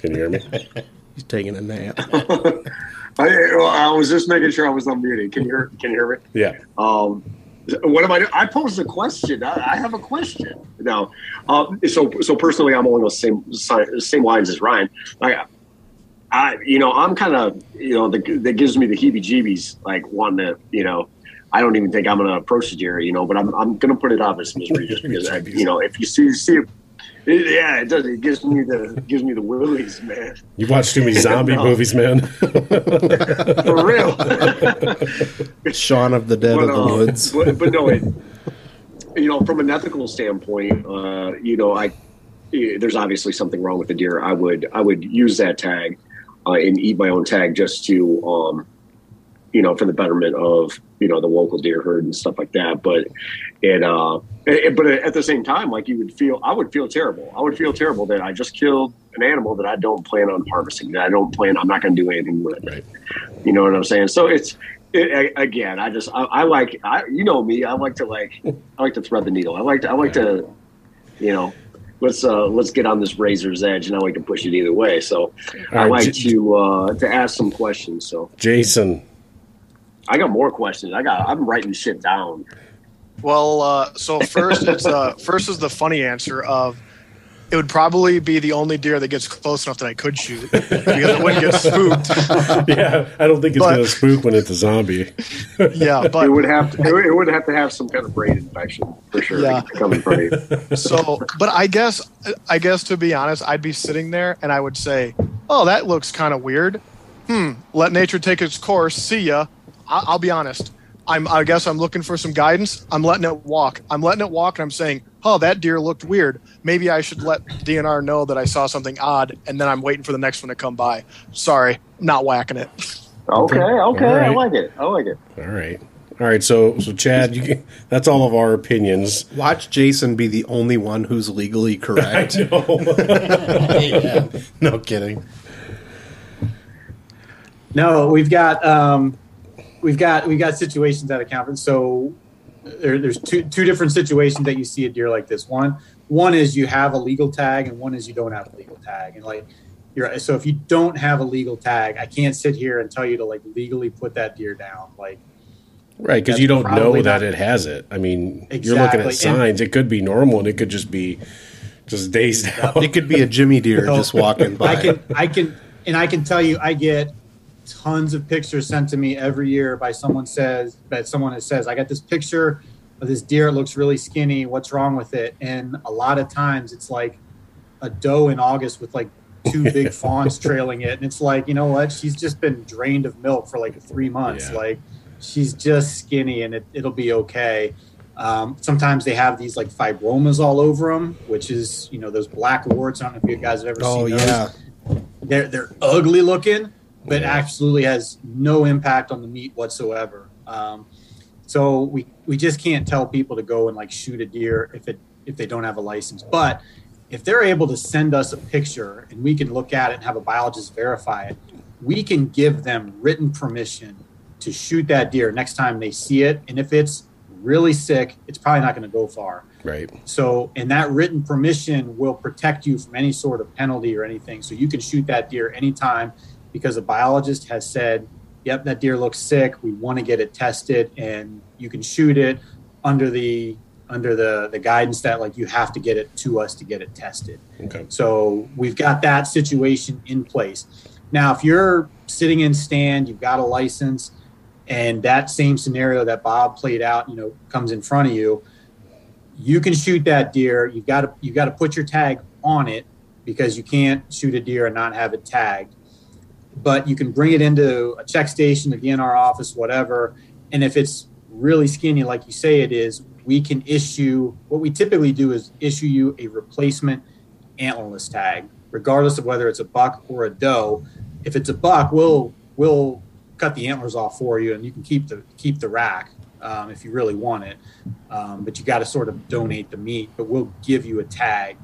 Can you hear me? (laughs) he's taking a nap (laughs) I, well, I was just making sure I was unmuted. Can you hear? Can you hear me? yeah. Um, what am I? I posed a question. I, I have a question now. Uh, so, so personally, I'm along the same same lines as Ryan. I, I, you know, I'm kind of, you know, that gives me the heebie-jeebies. Like one that, you know, I don't even think I'm going to approach the deer, you know, but I'm, I'm going to put it out of its misery just because, I, you know, if you see, see it, it, yeah, it does. It gives me the gives me the willies, man. You watch too many (laughs) zombie No. movies, man. (laughs) For real. (laughs) Shaun of the Dead but, of the uh, Woods But, but no, it, you know, from an ethical standpoint, uh, you know, I there's obviously something wrong with the deer. I would I would use that tag uh, and eat my own tag just to, um, you know, for the betterment of you know the local deer herd and stuff like that. But it, uh, it, but at the same time, like you would feel, I would feel terrible. I would feel terrible that I just killed an animal that I don't plan on harvesting. That I don't plan. I'm not going to do anything with it. right. You know what I'm saying? So it's it, I- again, I just I, I like I you know me. I like to like I like to thread the needle. I like to I like to you know let's uh, let's get on this razor's edge. Now we can push it either way. So I right, like J- to uh, to ask some questions. So Jason. I got more questions. I got I'm writing shit down. Well, uh, so first, it's uh, (laughs) first is the funny answer of it would probably be the only deer that gets close enough that I could shoot because it wouldn't get spooked. (laughs) Yeah, I don't think it's But- going to spook when it's a zombie. (laughs) yeah, but It would have to it would- have to have some kind of brain infection for sure Yeah. to come in front of you. so, but I guess, I guess to be honest, I'd be sitting there and I would say, "Oh, that looks kind of weird." Hmm. Let nature take its course. See ya. I- I'll be honest. I'm. I guess I'm looking for some guidance. I'm letting it walk. I'm letting it walk, and I'm saying, "Oh, that deer looked weird. Maybe I should let DNR know that I saw something odd." And then I'm waiting for the next one to come by. Sorry, not whacking it. Okay, okay, All right. I like it. I like it. All right. All right. So, so Chad, you can, that's all of our opinions. Watch Jason be the only one who's legally (laughs) correct. yeah. (laughs) No kidding. No, we've got um, we've got we've got situations at a conference. So there, there's two two different situations that you see a deer like this. One one is you have a legal tag, and one is you don't have a legal tag. And like you're so if you don't have a legal tag, I can't sit here and tell you to like legally put that deer down. Like Right, because you don't know that not- it has it. I mean, you're looking at signs. It could be normal, and it could just be just dazed out. it could be a Jimmy deer (laughs) just walking by. I can I can and I can tell you I get tons of pictures sent to me every year by someone says that someone says I got this picture of this deer. It looks really skinny. What's wrong with it? And a lot of times it's like a doe in August with like two big (laughs) fawns trailing it. And it's like you know what? She's just been drained of milk for like 3 months. Yeah. like she's just skinny and it, it'll be okay. Um, sometimes they have these like fibromas all over them, which is you know those black warts. I don't know if you guys have ever oh seen those. yeah, they're they're ugly looking, but absolutely has no impact on the meat whatsoever. Um, so we we just can't tell people to go and like shoot a deer if it if they don't have a license. But if they're able to send us a picture and we can look at it and have a biologist verify it, we can give them written permission to shoot that deer next time they see it. And if it's really sick, it's probably not going to go far. Right. So, and that written permission will protect you from any sort of penalty or anything. So you can shoot that deer anytime because a biologist has said, yep, that deer looks sick. We want to get it tested and you can shoot it under the under the the guidance that like you have to get it to us to get it tested. Okay. So we've got that situation in place. Now, if you're sitting in stand, you've got a license, and that same scenario that Bob played out, you know, comes in front of you, you can shoot that deer. You've got to you've got to put your tag on it because you can't shoot a deer and not have it tagged. But you can bring it into a check station, the DNR office, whatever. And if it's really skinny, like you say it is, we can issue what we typically do is issue you a replacement antlerless tag, regardless of whether it's a buck or a doe. If it's a buck, we'll we'll cut the antlers off for you, and you can keep the keep the rack um, if you really want it. Um, but you got to sort of donate the meat. But we'll give you a tag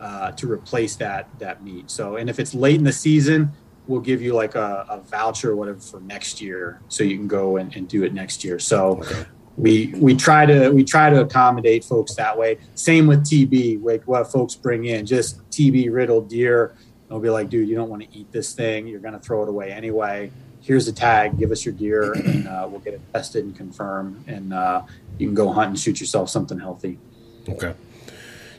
uh, to replace that that meat. So, and if it's late in the season, we'll give you like a, a voucher or whatever for next year, so you can go and, and do it next year. So we we try to we try to accommodate folks that way. Same with TB, like what folks bring in, just TB riddled deer. They'll be like, dude, you don't want to eat this thing. You're going to throw it away anyway. Here's a tag. Give us your deer, and uh, we'll get it tested and confirm, and uh, you can go hunt and shoot yourself something healthy. Okay.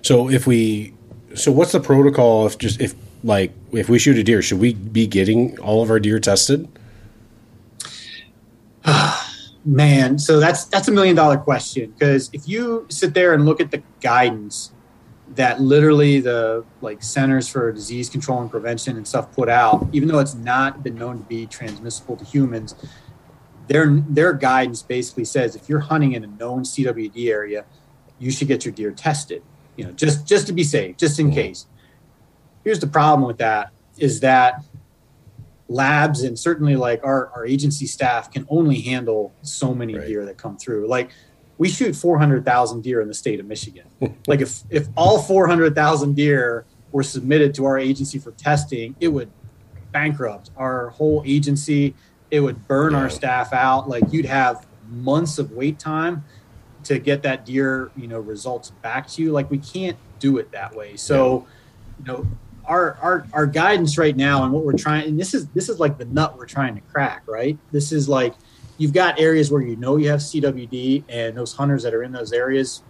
So if we, so what's the protocol if just if like if we shoot a deer, should we be getting all of our deer tested? (sighs) Man, so that's that's a million dollar question because if you sit there and look at the guidance that literally the like Centers for Disease Control and Prevention and stuff put out, even though it's not been known to be transmissible to humans, their their guidance basically says if you're hunting in a known CWD area, you should get your deer tested. You know, just just to be safe, just in mm-hmm. case. Here's the problem with that is that labs and certainly like our, our agency staff can only handle so many Right. deer that come through. Like we shoot 400,000 deer in the state of Michigan. (laughs) like if, if all 400,000 deer were submitted to our agency for testing, it would bankrupt our whole agency. It would burn Yeah. our staff out. Like you'd have months of wait time. to get that deer, you know, results back to you. Like we can't do it that way. So, you know, our our our guidance right now and what we're trying and this is this is like the nut we're trying to crack, right? This is like you've got areas where you know you have CWD and those hunters that are in those areas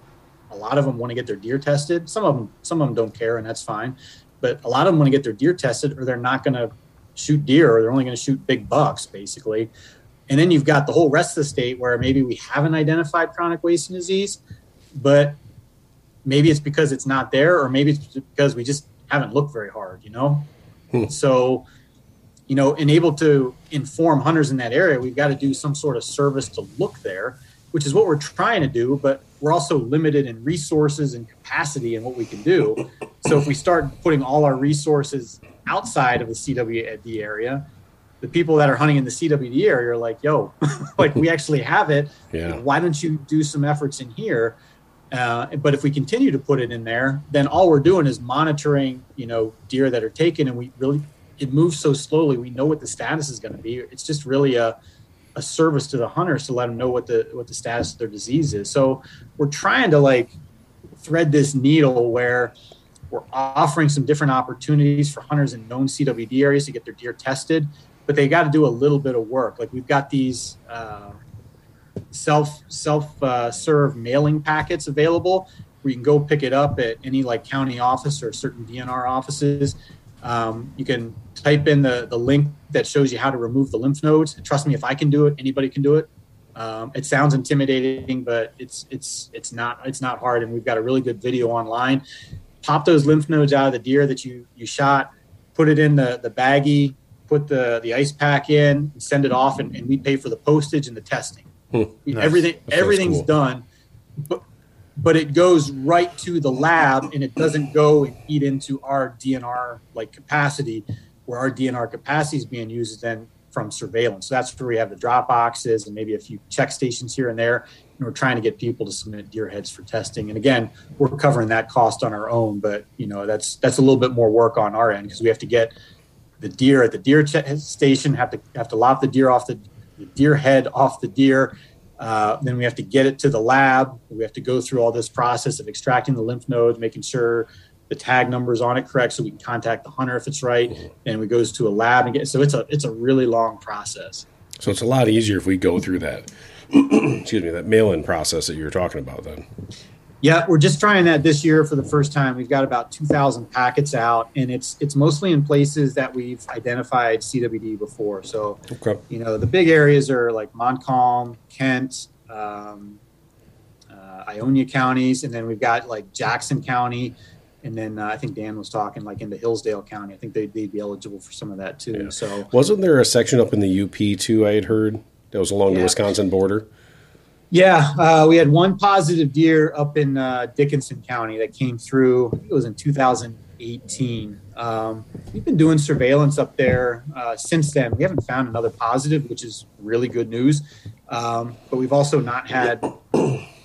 a lot of them want to get their deer tested. Some of them some of them don't care and that's fine. But a lot of them want to get their deer tested or they're not going to shoot deer or they're only going to shoot big bucks basically. And then you've got the whole rest of the state where maybe we haven't identified chronic wasting disease, but maybe it's because it's not there, or maybe it's because we just haven't looked very hard, you know? Hmm. So, you know, and able to inform hunters in that area, we've got to do some sort of service to look there, which is what we're trying to do, but we're also limited in resources and capacity and what we can do. So if we start putting all our resources outside of the CWD area, the people that are hunting in the CWD area are like, yo, (laughs) like we actually have it. Yeah. Why don't you do some efforts in here? Uh, but if we continue to put it in there, then all we're doing is monitoring, you know, deer that are taken, and we really it moves so slowly. We know what the status is going to be. It's just really a a service to the hunters to let them know what the what the status of their disease is. So we're trying to like thread this needle where we're offering some different opportunities for hunters in known CWD areas to get their deer tested, but they got to do a little bit of work. Like we've got these uh, self self uh, serve mailing packets available where you can go pick it up at any like county office or certain DNR offices. Um, you can type in the, the link that shows you how to remove the lymph nodes. And trust me, if I can do it, anybody can do it. Um, it sounds intimidating, but it's it's it's not it's not hard. And we've got a really good video online. Pop those lymph nodes out of the deer that you you shot, put it in the the baggie, put the the ice pack in, send it off, and, and we pay for the postage and the testing. Hmm. Nice. Everything everything's cool. done, but but it goes right to the lab and it doesn't go and eat into our DNR like capacity where our DNR capacity is being used then from surveillance. So that's where we have the drop boxes and maybe a few check stations here and there. And we're trying to get people to submit deer heads for testing. And again, we're covering that cost on our own, but you know that's that's a little bit more work on our end because we have to get the deer at the deer station have to have to lop the deer off the, the deer head off the deer uh, then we have to get it to the lab. We have to go through all this process of extracting the lymph nodes, making sure the tag number is on it correct, so we can contact the hunter if it's right. Mm-hmm. And we goes to a lab and get. So it's a it's a really long process. So it's a lot easier if we go through that. (clears throat) excuse me, that mail-in process that you were talking about. Then. Yeah, we're just trying that this year for the first time. We've got about 2,000 packets out, and it's it's mostly in places that we've identified CWD before. So, okay. you know, the big areas are like Montcalm, Kent, um, uh, Ionia counties, and then we've got like Jackson County, and then uh, I think Dan was talking like into Hillsdale County. I think they'd, they'd be eligible for some of that too. Yeah. So, wasn't there a section up in the UP too? I had heard that was along yeah. the Wisconsin border. Yeah, uh, we had one positive deer up in uh, Dickinson County that came through. it was in 2018. Um, we've been doing surveillance up there uh, since then. We haven't found another positive, which is really good news. Um, but we've also not had,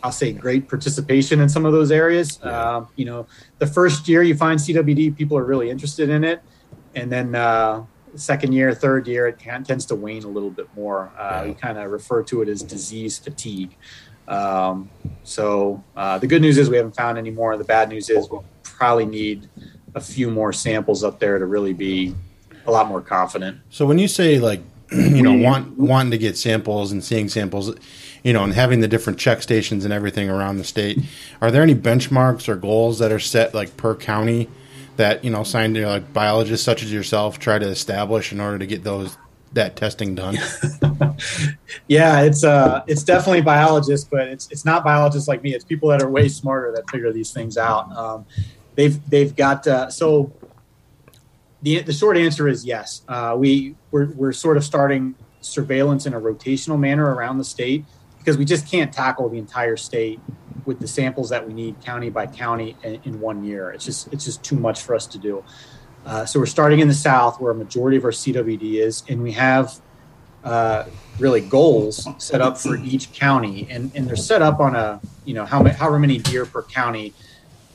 I'll say, great participation in some of those areas. Um, you know, the first year you find CWD, people are really interested in it, and then uh, second year, third year, it can, tends to wane a little bit more. Uh, We kind of refer to it as disease fatigue. Um, so uh, the good news is we haven't found any more. The bad news is we'll probably need a few more samples up there to really be a lot more confident. So when you say like, (clears throat) you know, want wanting to get samples and seeing samples, you know, and having the different check stations and everything around the state, are there any benchmarks or goals that are set like per county? That you know scientists like biologists such as yourself try to establish in order to get those that testing done? (laughs) yeah, it's uh, it's definitely biologists, but it's it's not biologists like me. It's people that are way smarter that figure these things out. Um, they've they've got uh, so. The, the short answer is yes. Uh, we we're, we're sort of starting surveillance in a rotational manner around the state because we just can't tackle the entire state with the samples that we need county by county in, in one year. It's just it's just too much for us to do. Uh, so we're starting in the south where a majority of our CWD is, and we have uh, really goals set up for each county, and, and they're set up on a you know how however many deer per county,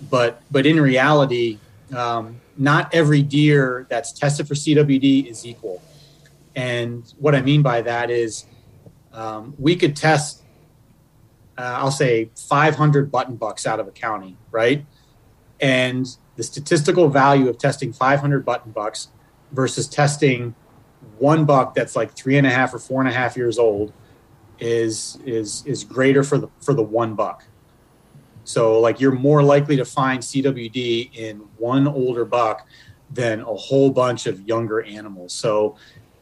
but but in reality, um, not every deer that's tested for CWD is equal. And what I mean by that is um, we could test uh, I'll say 500 button bucks out of a county, right? And the statistical value of testing 500 button bucks versus testing one buck that's like three and a half or four and a half years old is is is greater for the for the one buck. So like you're more likely to find CWD in one older buck than a whole bunch of younger animals. So,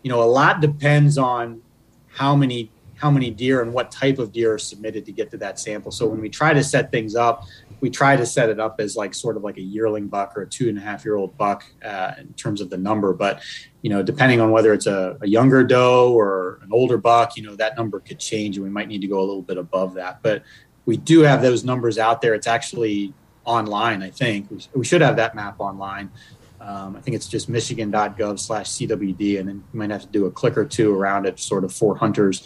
you know, a lot depends on how many how many deer and what type of deer are submitted to get to that sample. So when we try to set things up, we try to set it up as like sort of like a yearling buck or a two and a half year old buck uh, in terms of the number. But you know, depending on whether it's a, a, younger doe or an older buck, you know, that number could change, and we might need to go a little bit above that. But we do have those numbers out there. It's actually online. I think we, should have that map online. Um, I think it's just michigan.gov slash CWD, and then you might have to do a click or two around it, sort of for hunters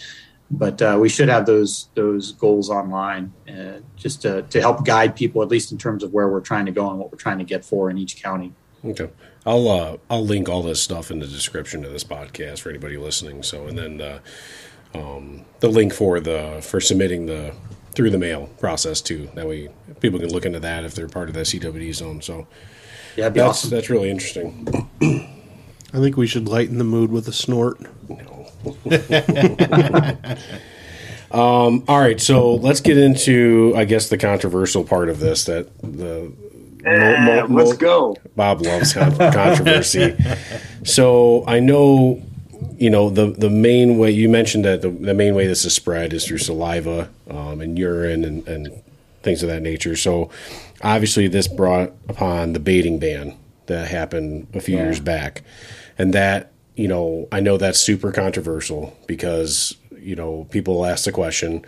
but uh, we should have those those goals online uh, just to, to help guide people at least in terms of where we're trying to go and what we're trying to get for in each county. Okay. I'll uh, i'll link all this stuff in the description of this podcast for anybody listening. So and then uh, um, the link for the for submitting the through the mail process too. That way people can look into that if they're part of that cwd zone. So yeah that's awesome. that's really interesting. I think we should lighten the mood with a snort. No (laughs) um, all right, so let's get into, I guess, the controversial part of this. That the mo- mo- let's go. Bob loves controversy. so I know, you know, the the main way you mentioned that the, the main way this is spread is through saliva um, and urine and, and things of that nature. So obviously, this brought upon the baiting ban that happened a few yeah. years back, and that you know, I know that's super controversial because, you know, people ask the question,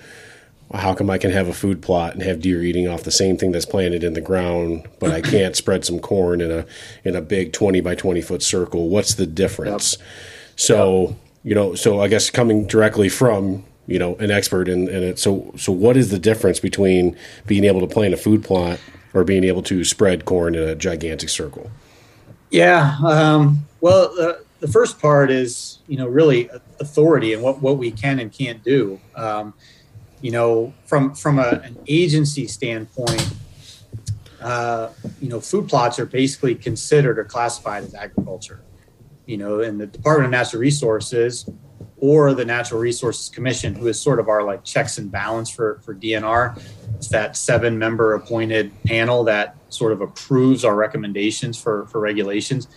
how come I can have a food plot and have deer eating off the same thing that's planted in the ground, but I can't (clears throat) spread some corn in a in a big twenty by twenty foot circle? What's the difference? Yep. So yep. you know, so I guess coming directly from you know an expert in, in it. So so what is the difference between being able to plant a food plot or being able to spread corn in a gigantic circle? Yeah, um, well, uh, the first part is you know really authority and what what we can and can't do. Um, you know, from from a, an agency standpoint, uh, you know, food plots are basically considered or classified as agriculture. You know, and the Department of Natural Resources or the Natural Resources Commission, who is sort of our like checks and balance for for DNR. It's that seven member appointed panel that sort of approves our recommendations for for regulations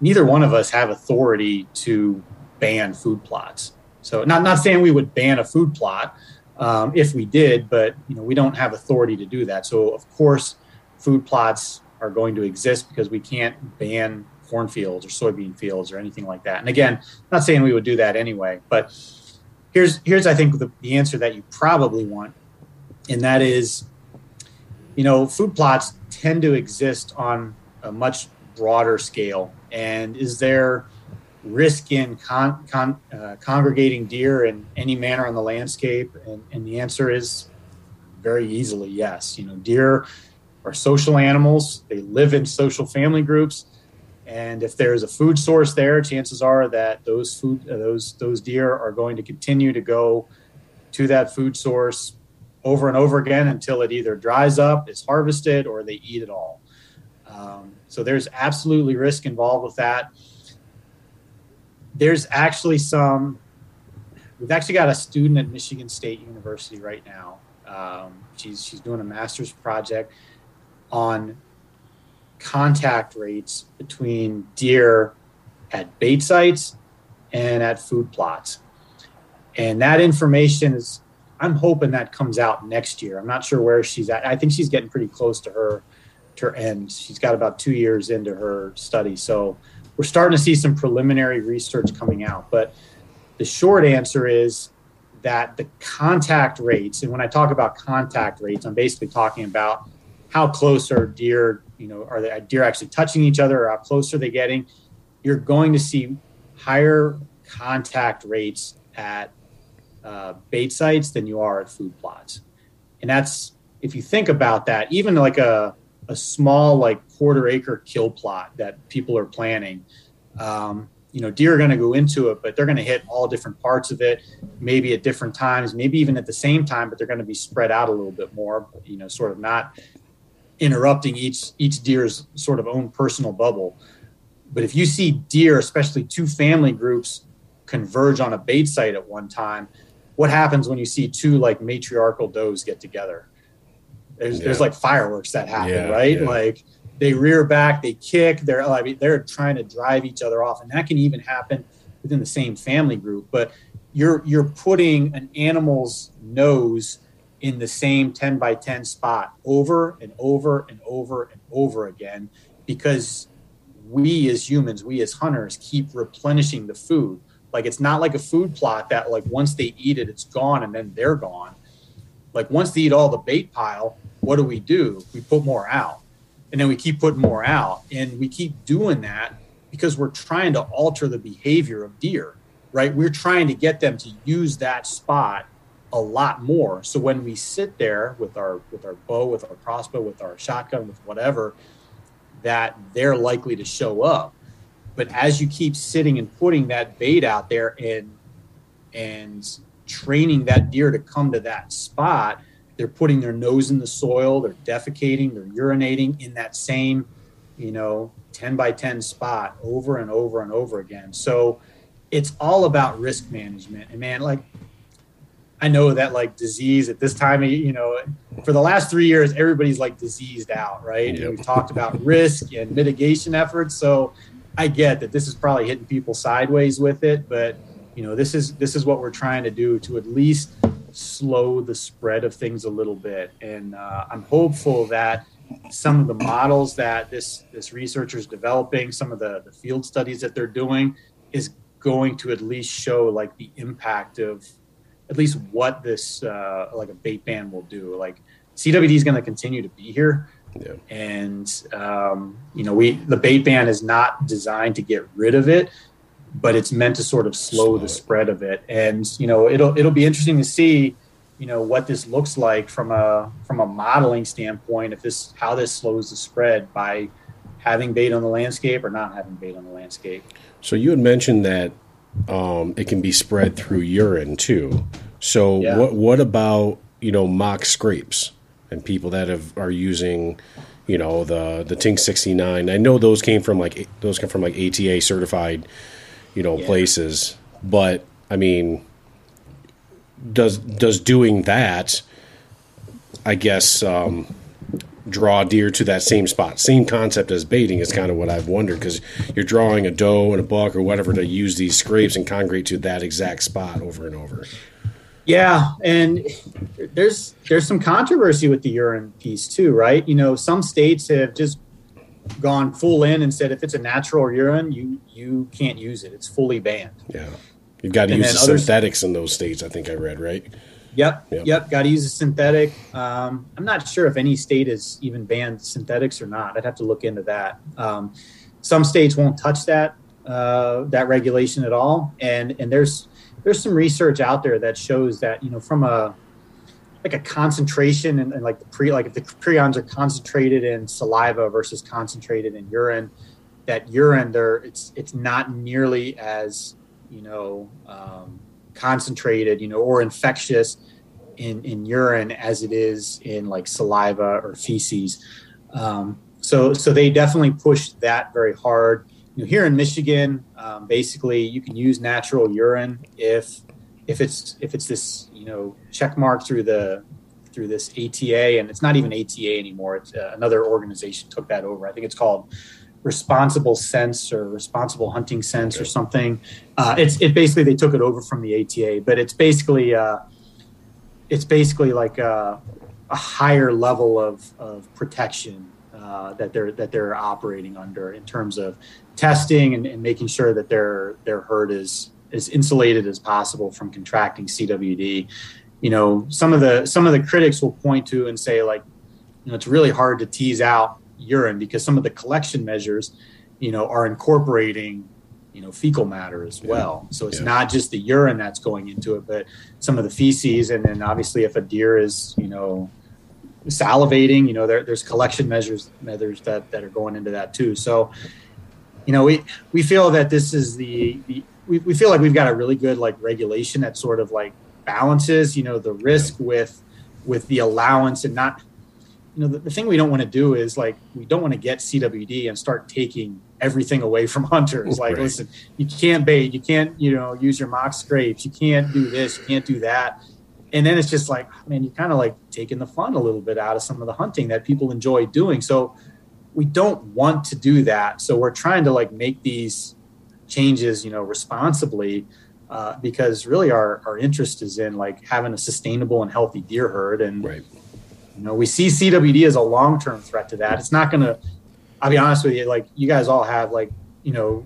neither one of us have authority to ban food plots. So not not saying we would ban a food plot um, if we did, but you know we don't have authority to do that. So of course, food plots are going to exist because we can't ban cornfields or soybean fields or anything like that. And again, not saying we would do that anyway, but here's here's I think the, the answer that you probably want, and that is, you know, food plots tend to exist on a much broader scale? And is there risk in con, con, uh, congregating deer in any manner on the landscape? And, and the answer is very easily yes. You know, deer are social animals, they live in social family groups. And if there's a food source there, chances are that those food uh, those those deer are going to continue to go to that food source over and over again until it either dries up, is harvested, or they eat it all. Um, so there's absolutely risk involved with that. There's actually some, we've actually got a student at Michigan State University right now. Um, she's, she's doing a master's project on contact rates between deer at bait sites and at food plots. And that information is, I'm hoping that comes out next year. I'm not sure where she's at. I think she's getting pretty close to her her end. She's got about two years into her study. So we're starting to see some preliminary research coming out. But the short answer is that the contact rates, and when I talk about contact rates, I'm basically talking about how close are deer, you know, are the deer actually touching each other or how close are they getting? You're going to see higher contact rates at uh, bait sites than you are at food plots. And that's, if you think about that, even like a, a small like quarter acre kill plot that people are planning um, you know, deer are going to go into it, but they're going to hit all different parts of it, maybe at different times, maybe even at the same time, but they're going to be spread out a little bit more, you know, sort of not interrupting each each deer's sort of own personal bubble. But if you see deer, especially two family groups, converge on a bait site at one time, what happens when you see two like matriarchal does get together? There's Yeah. there's like fireworks that happen, Yeah, right? yeah. Like they rear back, they kick, they're I mean, they're trying to drive each other off, and that can even happen within the same family group. But you're you're putting an animal's nose in the same 10 by 10 spot over and over and over and over again because we as humans we as hunters keep replenishing the food like it's not like a food plot that like once they eat it it's gone and then they're gone like once they eat all the bait pile what do we do? We put more out. And then we keep putting more out. And we keep doing that because we're trying to alter the behavior of deer right? We're trying to get them to use that spot a lot more. So when we sit there with our with our bow with our crossbow with our shotgun with whatever that they're likely to show up. But as you keep sitting and putting that bait out there and and training that deer to come to that spot they're putting their nose in the soil they're defecating they're urinating in that same you know 10 by 10 spot over and over and over again so it's all about risk management and man like I know that like disease at this time, you know, for the last three years, everybody's like diseased out, right? Yep. And we've talked about risk and mitigation efforts. So I get that this is probably hitting people sideways with it, but you know, this is this is what we're trying to do to at least slow the spread of things a little bit. And uh, I'm hopeful that some of the models that this this researcher is developing, some of the, the field studies that they're doing, is going to at least show like the impact of at least what this uh, like a bait ban will do. Like CWD is going to continue to be here, Yeah. and um, you know we the bait ban is not designed to get rid of it, but it's meant to sort of slow, Slow the spread of it. And you know it'll it'll be interesting to see you know what this looks like from a from a modeling standpoint if this how this slows the spread by having bait on the landscape or not having bait on the landscape. So you had mentioned that um, it can be spread through urine too. So Yeah. what what about you know mock scrapes and people that have are using you know the the Tink sixty nine? I know those came from like those come from like ATA certified you know Yeah. places, but I mean, does does doing that? I guess um, draw deer to that same spot. Same concept as baiting is kind of what I've wondered because you're drawing a doe and a buck or whatever to use these scrapes and congregate to that exact spot over and over. Yeah, and there's there's some controversy with the urine piece too, right? You know, some states have just gone full in and said if it's a natural urine, you you can't use it. It's fully banned. Yeah, you've got to And use the others- synthetics in those states. I think I read right. Yep, Yep. yep. Got to use a synthetic. Um, I'm not sure if any state has even banned synthetics or not. I'd have to look into that. Um, some states won't touch that uh, that regulation at all, and and there's there's some research out there that shows that you know from a like a concentration and, and like the pre like if the prions are concentrated in saliva versus concentrated in urine, that urine there it's it's not nearly as you know um, concentrated you know or infectious in in urine as it is in like saliva or feces. Um, so so they definitely push that very hard. You know, here in Michigan, um, basically you can use natural urine if if it's if it's this you know check mark through the through this ATA and it's not even ATA anymore. It's uh, another organization took that over. I think it's called Responsible Sense or Responsible Hunting Sense or something. Uh, it's it basically they took it over from the ATA, but it's basically uh, it's basically like a, a higher level of, of protection uh, that they're that they're operating under in terms of testing and, and making sure that their their herd is as insulated as possible from contracting CWD. You know, some of the some of the critics will point to and say like, you know, it's really hard to tease out urine because some of the collection measures, you know, are incorporating you know fecal matter as well. So it's Yeah. not just the urine that's going into it, but some of the feces, and then obviously if a deer is you know salivating, you know there, there's collection measures measures that that are going into that too. So you know, we we feel that this is the, the we, we feel like we've got a really good like regulation that sort of like balances, you know, the risk with with the allowance and not you know the, the thing we don't want to do is like we don't want to get CWD and start taking everything away from (laughs) hunters. Like, Right. listen, you can't bait, you can't, you know, use your mock scrapes, you can't do this, you can't do that. And then it's just like, ah, man, you kind of like taking the fun a little bit out of some of the hunting that people enjoy doing. So we don't want to do that. So we're trying to like make these changes, you know, responsibly. Uh, because really our, our interest is in like having a sustainable and healthy deer herd and Right. you know, we see CWD as a long term threat to that. It's not going to. I'll be honest with you. Like you guys all have like you know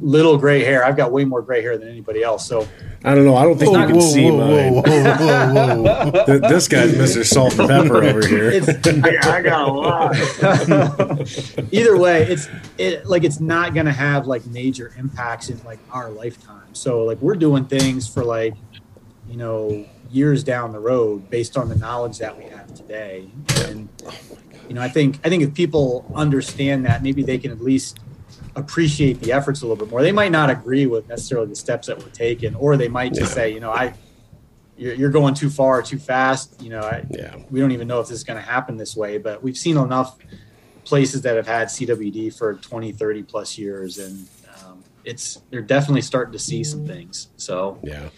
little gray hair. I've got way more gray hair than anybody else. So I don't know. I don't think you can see mine. whoa, whoa, whoa. Th- This guy's Mr. Salt and Pepper over here. (laughs) it's I, I got a lot. (laughs) either way. It's it like it's not going to have like major impacts in like our lifetime. So like we're doing things for like you know years down the road based on the knowledge that we have today. And you know, I think I think if people understand that, maybe they can at least appreciate the efforts a little bit more. They might not agree with necessarily the steps that were taken, or they might just say, you know, I you're, you're going too far, too fast. You know, I, Yeah. we don't even know if this is going to happen this way. But we've seen enough places that have had CWD for 20, 30 plus years, and um, it's they're definitely starting to see some things. So Yeah.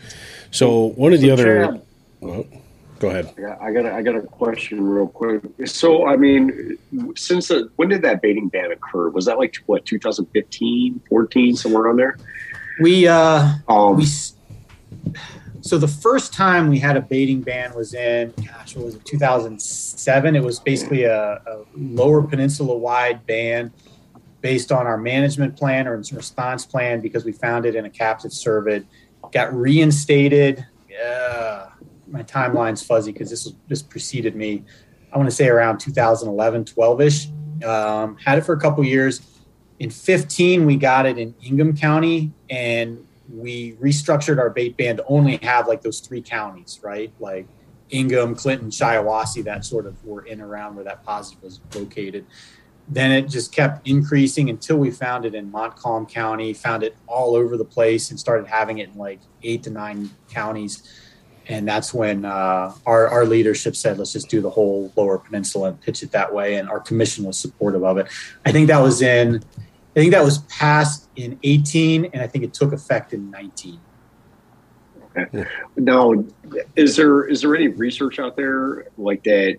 So one of the So, other. Chad, Well, go ahead. Yeah, I got a, I got a question real quick. So, I mean, since the, when did that baiting ban occur? Was that like what 2015, 14, somewhere on there? we uh, Um, we so the first time we had a baiting ban was in gosh what was it 2007 it was basically a, a lower peninsula wide ban based on our management plan or response plan because we found it in a captive cervid got reinstated yeah my timeline's fuzzy because this was this preceded me i want to say around 2011 12ish um, had it for a couple years. In 15 we got it in ingham county and we restructured our bait ban to only have like those three counties right? Like ingham clinton shiawassee that sort of were in around where that positive was located. Then it just kept increasing until we found it in montcalm county found it all over the place and started having it in like eight to nine counties and that's when uh, our, our leadership said let's just do the whole lower peninsula and pitch it that way and our commission was supportive of it i think that was in I think that was passed in 18, and I think it took effect in 19. Okay. Now, is there is there any research out there like that?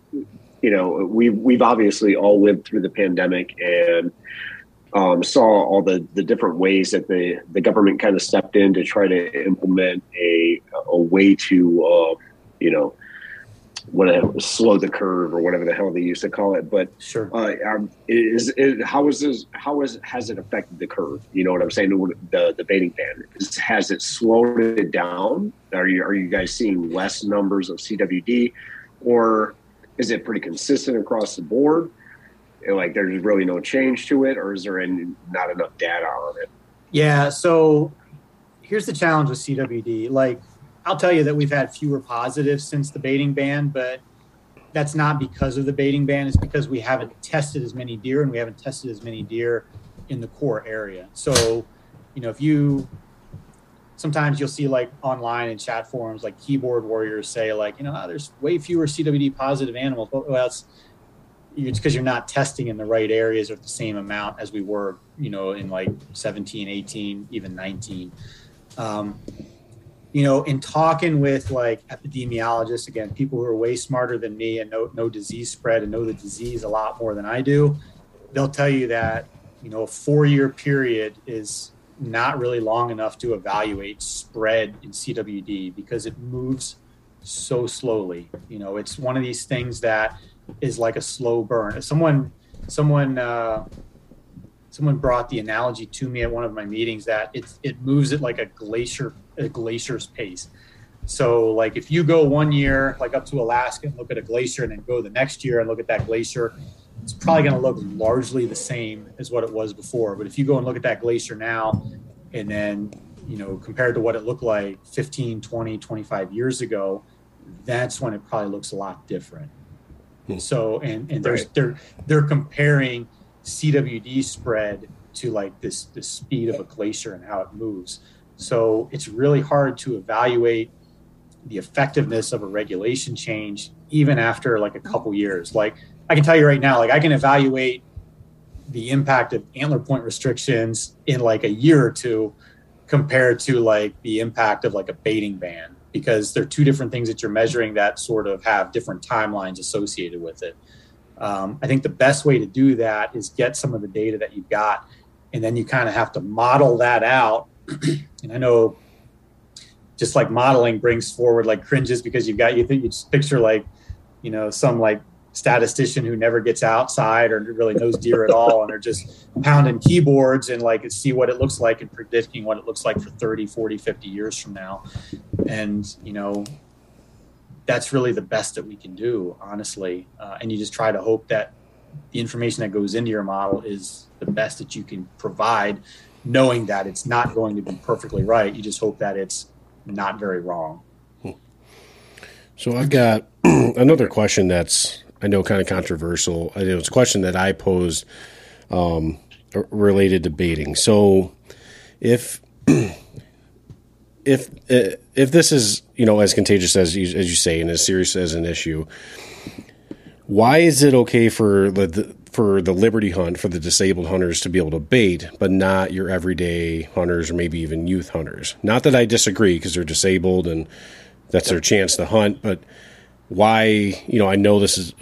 You know, we we've obviously all lived through the pandemic and um, saw all the the different ways that the the government kind of stepped in to try to implement a a way to uh, you know whatever slow the curve or whatever the hell they used to call it, but. Sure. Uh, um, is, is how is this? How is has it affected the curve? You know what I'm saying? The the baiting ban is, has it slowed it down? Are you are you guys seeing less numbers of CWD, or is it pretty consistent across the board? Like there's really no change to it, or is there any, not enough data on it? Yeah. So here's the challenge with CWD. Like, I'll tell you that we've had fewer positives since the baiting ban, but that's not because of the baiting ban. It's because we haven't tested as many deer and we haven't tested as many deer in the core area. So, you know, if you sometimes you'll see like online and chat forums, like keyboard warriors say, like, you know, "Ah, there's way fewer CWD positive animals. Well, well it's because you're not testing in the right areas or the same amount as we were, you know, in like 17, 18, even 19. Um, you know, in talking with like epidemiologists, again, people who are way smarter than me and know, know disease spread and know the disease a lot more than I do, they'll tell you that, you know, a four year period is not really long enough to evaluate spread in CWD because it moves so slowly. You know, it's one of these things that is like a slow burn. Someone, someone, uh, someone brought the analogy to me at one of my meetings that it it moves at like a glacier a glacier's pace. So like if you go one year like up to Alaska and look at a glacier and then go the next year and look at that glacier, it's probably going to look largely the same as what it was before. But if you go and look at that glacier now and then you know compared to what it looked like 15 20 25 years ago that's when it probably looks a lot different so and and there's Right. they're they're comparing CWD spread to like this the speed of a glacier and how it moves. So it's really hard to evaluate the effectiveness of a regulation change even after like a couple years. Like I can tell you right now, like I can evaluate the impact of antler point restrictions in like a year or two compared to like the impact of like a baiting ban because they're two different things that you're measuring that sort of have different timelines associated with it. Um, I think the best way to do that is get some of the data that you've got, and then you kind of have to model that out. (clears throat) and I know just like modeling brings forward like cringes because you've got you think you just picture like you know some like statistician who never gets outside or really knows deer at all and they're just pounding keyboards and like see what it looks like and predicting what it looks like for 30 40 50 years from now. And you know that's really the best that we can do honestly. Uh, and you just try to hope that the information that goes into your model is the best that you can provide knowing that it's not going to be perfectly right. You just hope that it's not very wrong. So i've got (clears throat) another question that's I know kind of controversial. It was a question that I posed um, related to baiting. So if (clears throat) if if this is you know as contagious as you, as you say and as serious as an issue, why is it okay for the for the liberty hunt for the disabled hunters to be able to bait, but not your everyday hunters or maybe even youth hunters? Not that I disagree because they're disabled and that's their chance to hunt, but why you know i know this is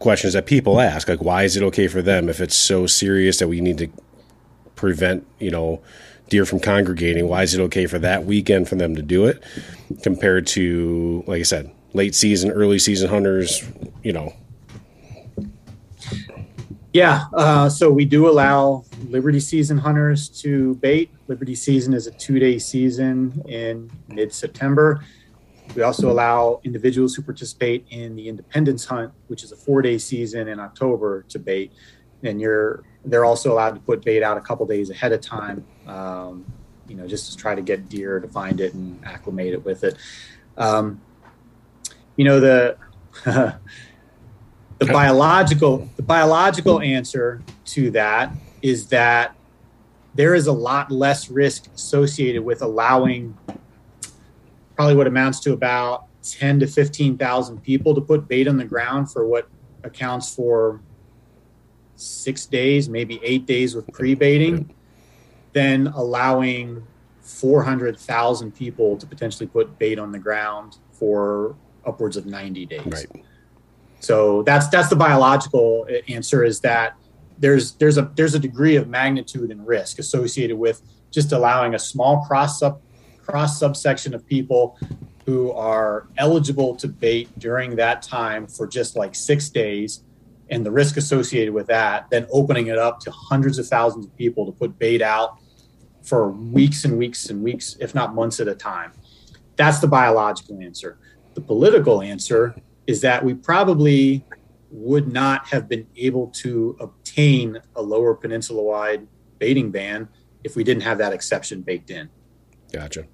questions that people ask like why is it okay for them if it's so serious that we need to prevent you know deer from congregating? Why is it okay for that weekend for them to do it compared to like i said late season early season hunters you know? Yeah uh, so we do allow liberty season hunters to bait. Liberty season is a two-day season in mid-september we also allow individuals who participate in the Independence Hunt, which is a four-day season in October, to bait. And you're they're also allowed to put bait out a couple days ahead of time, um, you know, just to try to get deer to find it and acclimate it with it. Um, you know the (laughs) the biological the biological answer to that is that there is a lot less risk associated with allowing probably what amounts to about 10 to 15,000 people to put bait on the ground for what accounts for six days, maybe eight days with pre baiting, then allowing 400,000 people to potentially put bait on the ground for upwards of 90 days. Right. So that's that's the biological uh, answer is that there's there's a there's a degree of magnitude and risk associated with just allowing a small cross up cross subsection of people who are eligible to bait during that time for just like six days and the risk associated with that, then opening it up to hundreds of thousands of people to put bait out for weeks and weeks and weeks, if not months at a time. That's the biological answer. The political answer is that we probably would not have been able to obtain a lower peninsula wide baiting ban if we didn't have that exception baked in. Gotcha.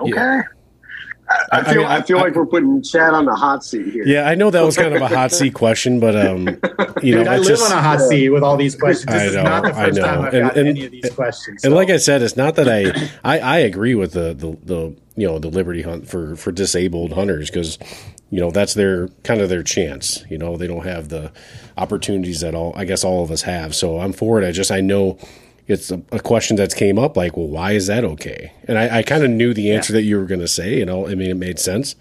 Okay. Yeah. I, I feel I, mean, I feel I, like we're putting Chad on the hot seat here. Yeah, I know that was kind of a hot seat (laughs) question, but um, you know, Dude, I live just, on a hot seat with all these questions. This I know, is not the first time I've and, got and, any of these questions. So. And like I said, it's not that I, I, I agree with the, the the you know the liberty hunt for for disabled hunters because you know that's their kind of their chance. You know, they don't have the opportunities that all I guess all of us have. So I'm for it. I just I know it's a, a, question that's came up like, well, why is that okay? And I, I kind of knew the answer yeah. that you were going to say. You know, I mean, it made sense,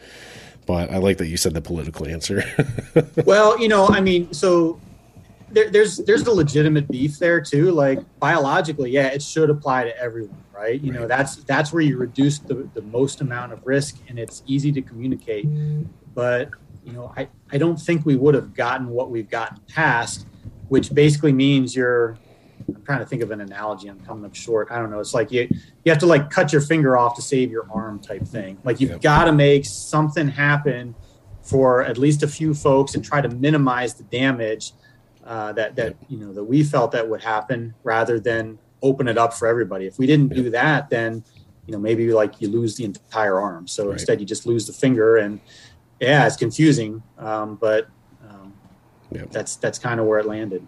but I like that you said the political answer. (laughs) well, you know, I mean, so there, there's there's the legitimate beef there too. Like biologically, yeah, it should apply to everyone, right? You right. know, that's that's where you reduce the, the most amount of risk, and it's easy to communicate. But you know, I I don't think we would have gotten what we've gotten past, which basically means you're I'm trying to think of an analogy. I'm coming up short. I don't know. It's like you you have to like cut your finger off to save your arm type thing. Like you've got to make something happen for at least a few folks and try to minimize the damage uh, that that you know that we felt that would happen rather than open it up for everybody. If we didn't do that, then you know maybe like you lose the entire arm. So right. instead, you just lose the finger, and yeah, it's confusing. Um, but um, that's that's kind of where it landed.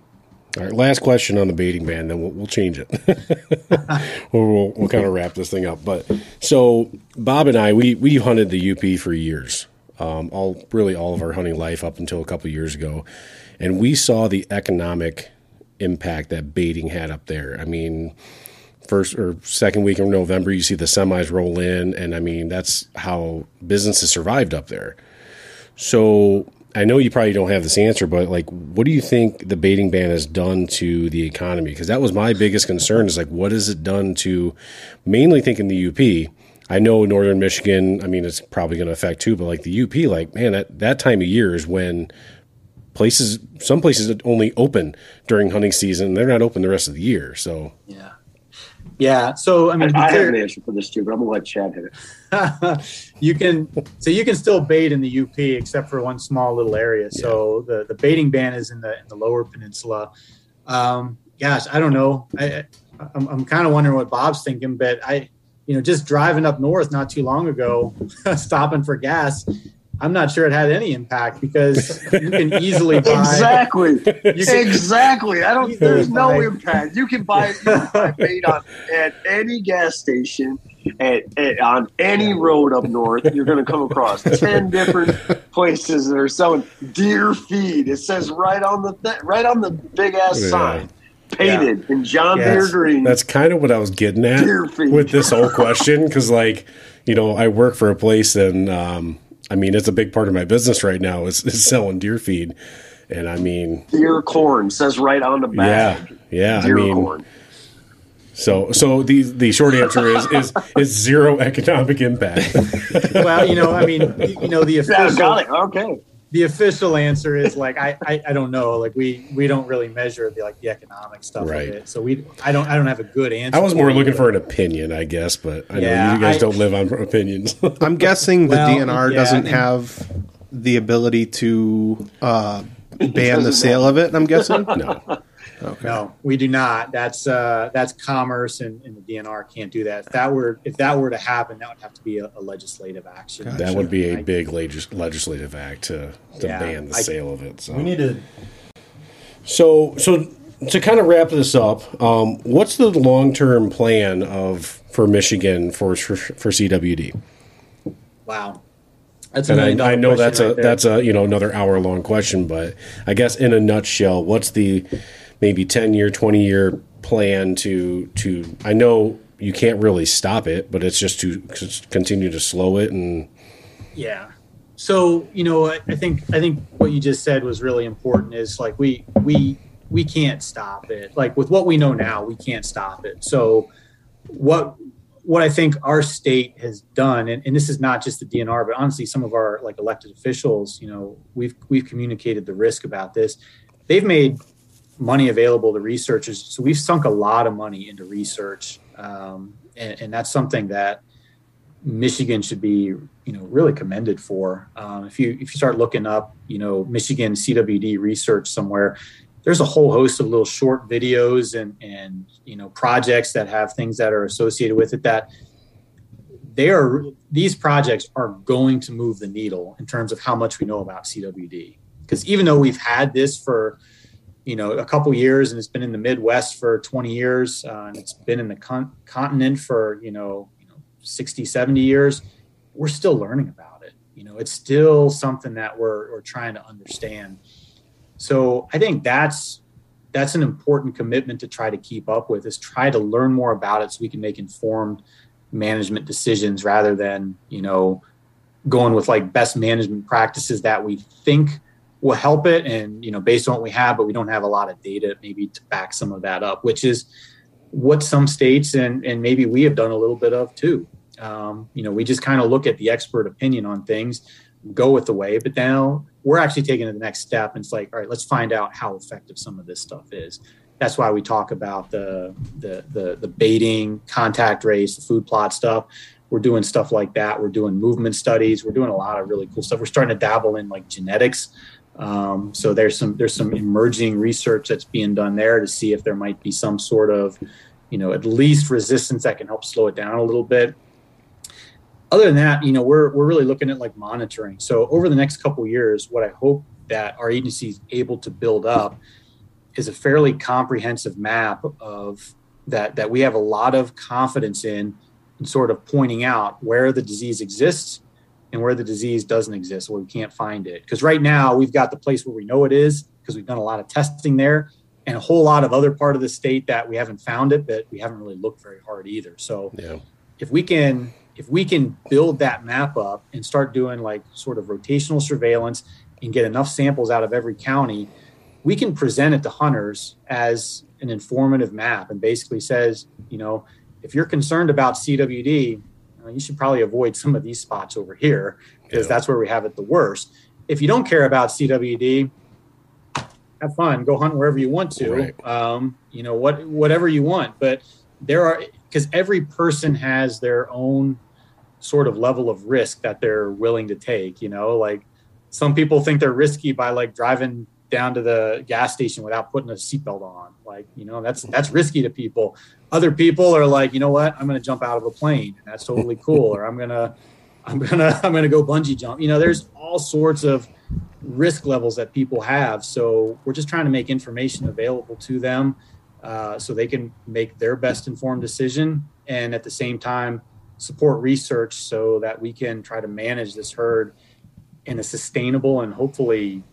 All right, last question on the baiting ban, then we'll, we'll change it. (laughs) we'll, we'll, we'll kind of wrap this thing up. But so Bob and I, we we hunted the UP for years, um, all really all of our hunting life up until a couple years ago, and we saw the economic impact that baiting had up there. I mean, first or second week of November, you see the semis roll in, and I mean that's how businesses survived up there. So I know you probably don't have this answer, but like, what do you think the baiting ban has done to the economy? Because that was my biggest concern. Is like, what has it done to mainly thinking the UP? I know Northern Michigan. I mean, it's probably going to affect too, but like the UP, like man, that that time of year is when places, some places only open during hunting season. They're not open the rest of the year. So yeah, yeah. So I mean, I, I have an answer for this too, but I'm gonna let Chad hit it. (laughs) you can so you can still bait in the UP except for one small little area. Yeah. So the the baiting ban is in the in the lower peninsula. Um, gosh, I don't know. I, I'm, I'm kind of wondering what Bob's thinking, but I, you know, just driving up north not too long ago, (laughs) stopping for gas, I'm not sure it had any impact because you can easily (laughs) buy exactly, can, (laughs) exactly. I don't. There's no buy. impact. You can buy, you can buy bait on at any gas station at, at, on any road up north, you're going to come across (laughs) 10 different places that are selling deer feed. It says right on the th- right on the big ass yeah. sign. Painted yeah. in John yeah, Deere green. That's kind of what I was getting at with this whole question. Because, like, you know, I work for a place, and um, I mean, it's a big part of my business right now is, (laughs) is selling deer feed. And I mean, deer corn says right on the back. Yeah, yeah. Deer I mean, corn. So, so the the short answer is is is zero (laughs) economic impact. well, you know, I mean, you know, the (laughs) official got it. okay. The official answer is like I, I, I don't know like we we don't really measure the like the economic stuff right. of it so we I don't I don't have a good answer. I was more looking for an opinion I guess but I yeah, know you guys I, don't live on (laughs) opinions. (laughs) I'm guessing the well, DNR yeah, doesn't have the ability to uh, ban the sale of it. I'm guessing (laughs) no. Okay. No, we do not. That's uh, that's commerce, and, and, the DNR can't do that. If that were if that were to happen, that would have to be a, a legislative action. Gotcha. That would be a I, big legis- legislative act to to yeah, ban the I, sale of it. So we need to. So so to kind of wrap this up, um, what's the long term plan of for Michigan for for, for CWD? Wow. That's and I, I know that's right a there. that's a you know another hour long question, but I guess in a nutshell, what's the maybe 10 year 20 year plan to to i know you can't really stop it but it's just to continue to slow it and yeah. So you know I, think i think what you just said was really important is like we we we can't stop it. Like with what we know now we can't stop it. So what what I think our state has done, and, and, this is not just the DNR, but honestly, some of our like elected officials, you know, we've we've communicated the risk about this. They've made money available to researchers. So we've sunk a lot of money into research, um, and, and, that's something that Michigan should be, you know, really commended for. Um, if you if you start looking up, you know, Michigan CWD research somewhere, there's a whole host of little short videos and and you know projects that have things that are associated with it that they are these projects are going to move the needle in terms of how much we know about CWD. Because even though we've had this for you know a couple years and it's been in the midwest for 20 years uh, and it's been in the con- continent for you know, you know 60 70 years. We're still learning about it. You know it's still something that we're, we're trying to understand. So i think that's that's an important commitment to try to keep up with is try to learn more about it so we can make informed management decisions rather than you know going with like best management practices that we think will help it. And you know based on what we have but we don't have a lot of data maybe to back some of that up which is what some states and and maybe we have done a little bit of too. Um, you know we just kind of look at the expert opinion on things go with the way but now we're actually taking the next step. And it's like all right let's find out how effective some of this stuff is. That's why we talk about the the the, the baiting contact rates the food plot stuff. We're doing stuff like that. We're doing movement studies. We're doing a lot of really cool stuff. We're starting to dabble in like genetics um, so there's some there's some emerging research that's being done there to see if there might be some sort of, you know, at least resistance that can help slow it down a little bit. Other than that, you know, we're we're really looking at like monitoring. So over the next couple years, what I hope that our agency is able to build up is a fairly comprehensive map of that that we have a lot of confidence in in sort of pointing out where the disease exists and where the disease doesn't exist where we can't find it because right now we've got the place where we know it is because we've done a lot of testing there and a whole lot of other part of the state that we haven't found it but we haven't really looked very hard either so Yeah. if we can if we can build that map up and start doing like sort of rotational surveillance and get enough samples out of every county we can present it to hunters as an informative map and basically says you know if you're concerned about cwd uh, you should probably avoid some of these spots over here because Yeah. that's where we have it the worst if you don't care about cwd have fun go hunt wherever you want to Right. um, you know what whatever you want but there are because every person has their own sort of level of risk that they're willing to take you know like some people think they're risky by like driving down to the gas station without putting a seatbelt on. Like you know that's that's risky to people. Other people are like you know what? I'm going to jump out of a plane. And that's totally (laughs) cool. Or i'm going to i'm to (laughs) i'm to go bungee jump. You know there's all sorts of risk levels that people have. So we're just trying to make information available to them uh, so they can make their best informed decision and at the same time support research so that we can try to manage this herd in a sustainable and hopefully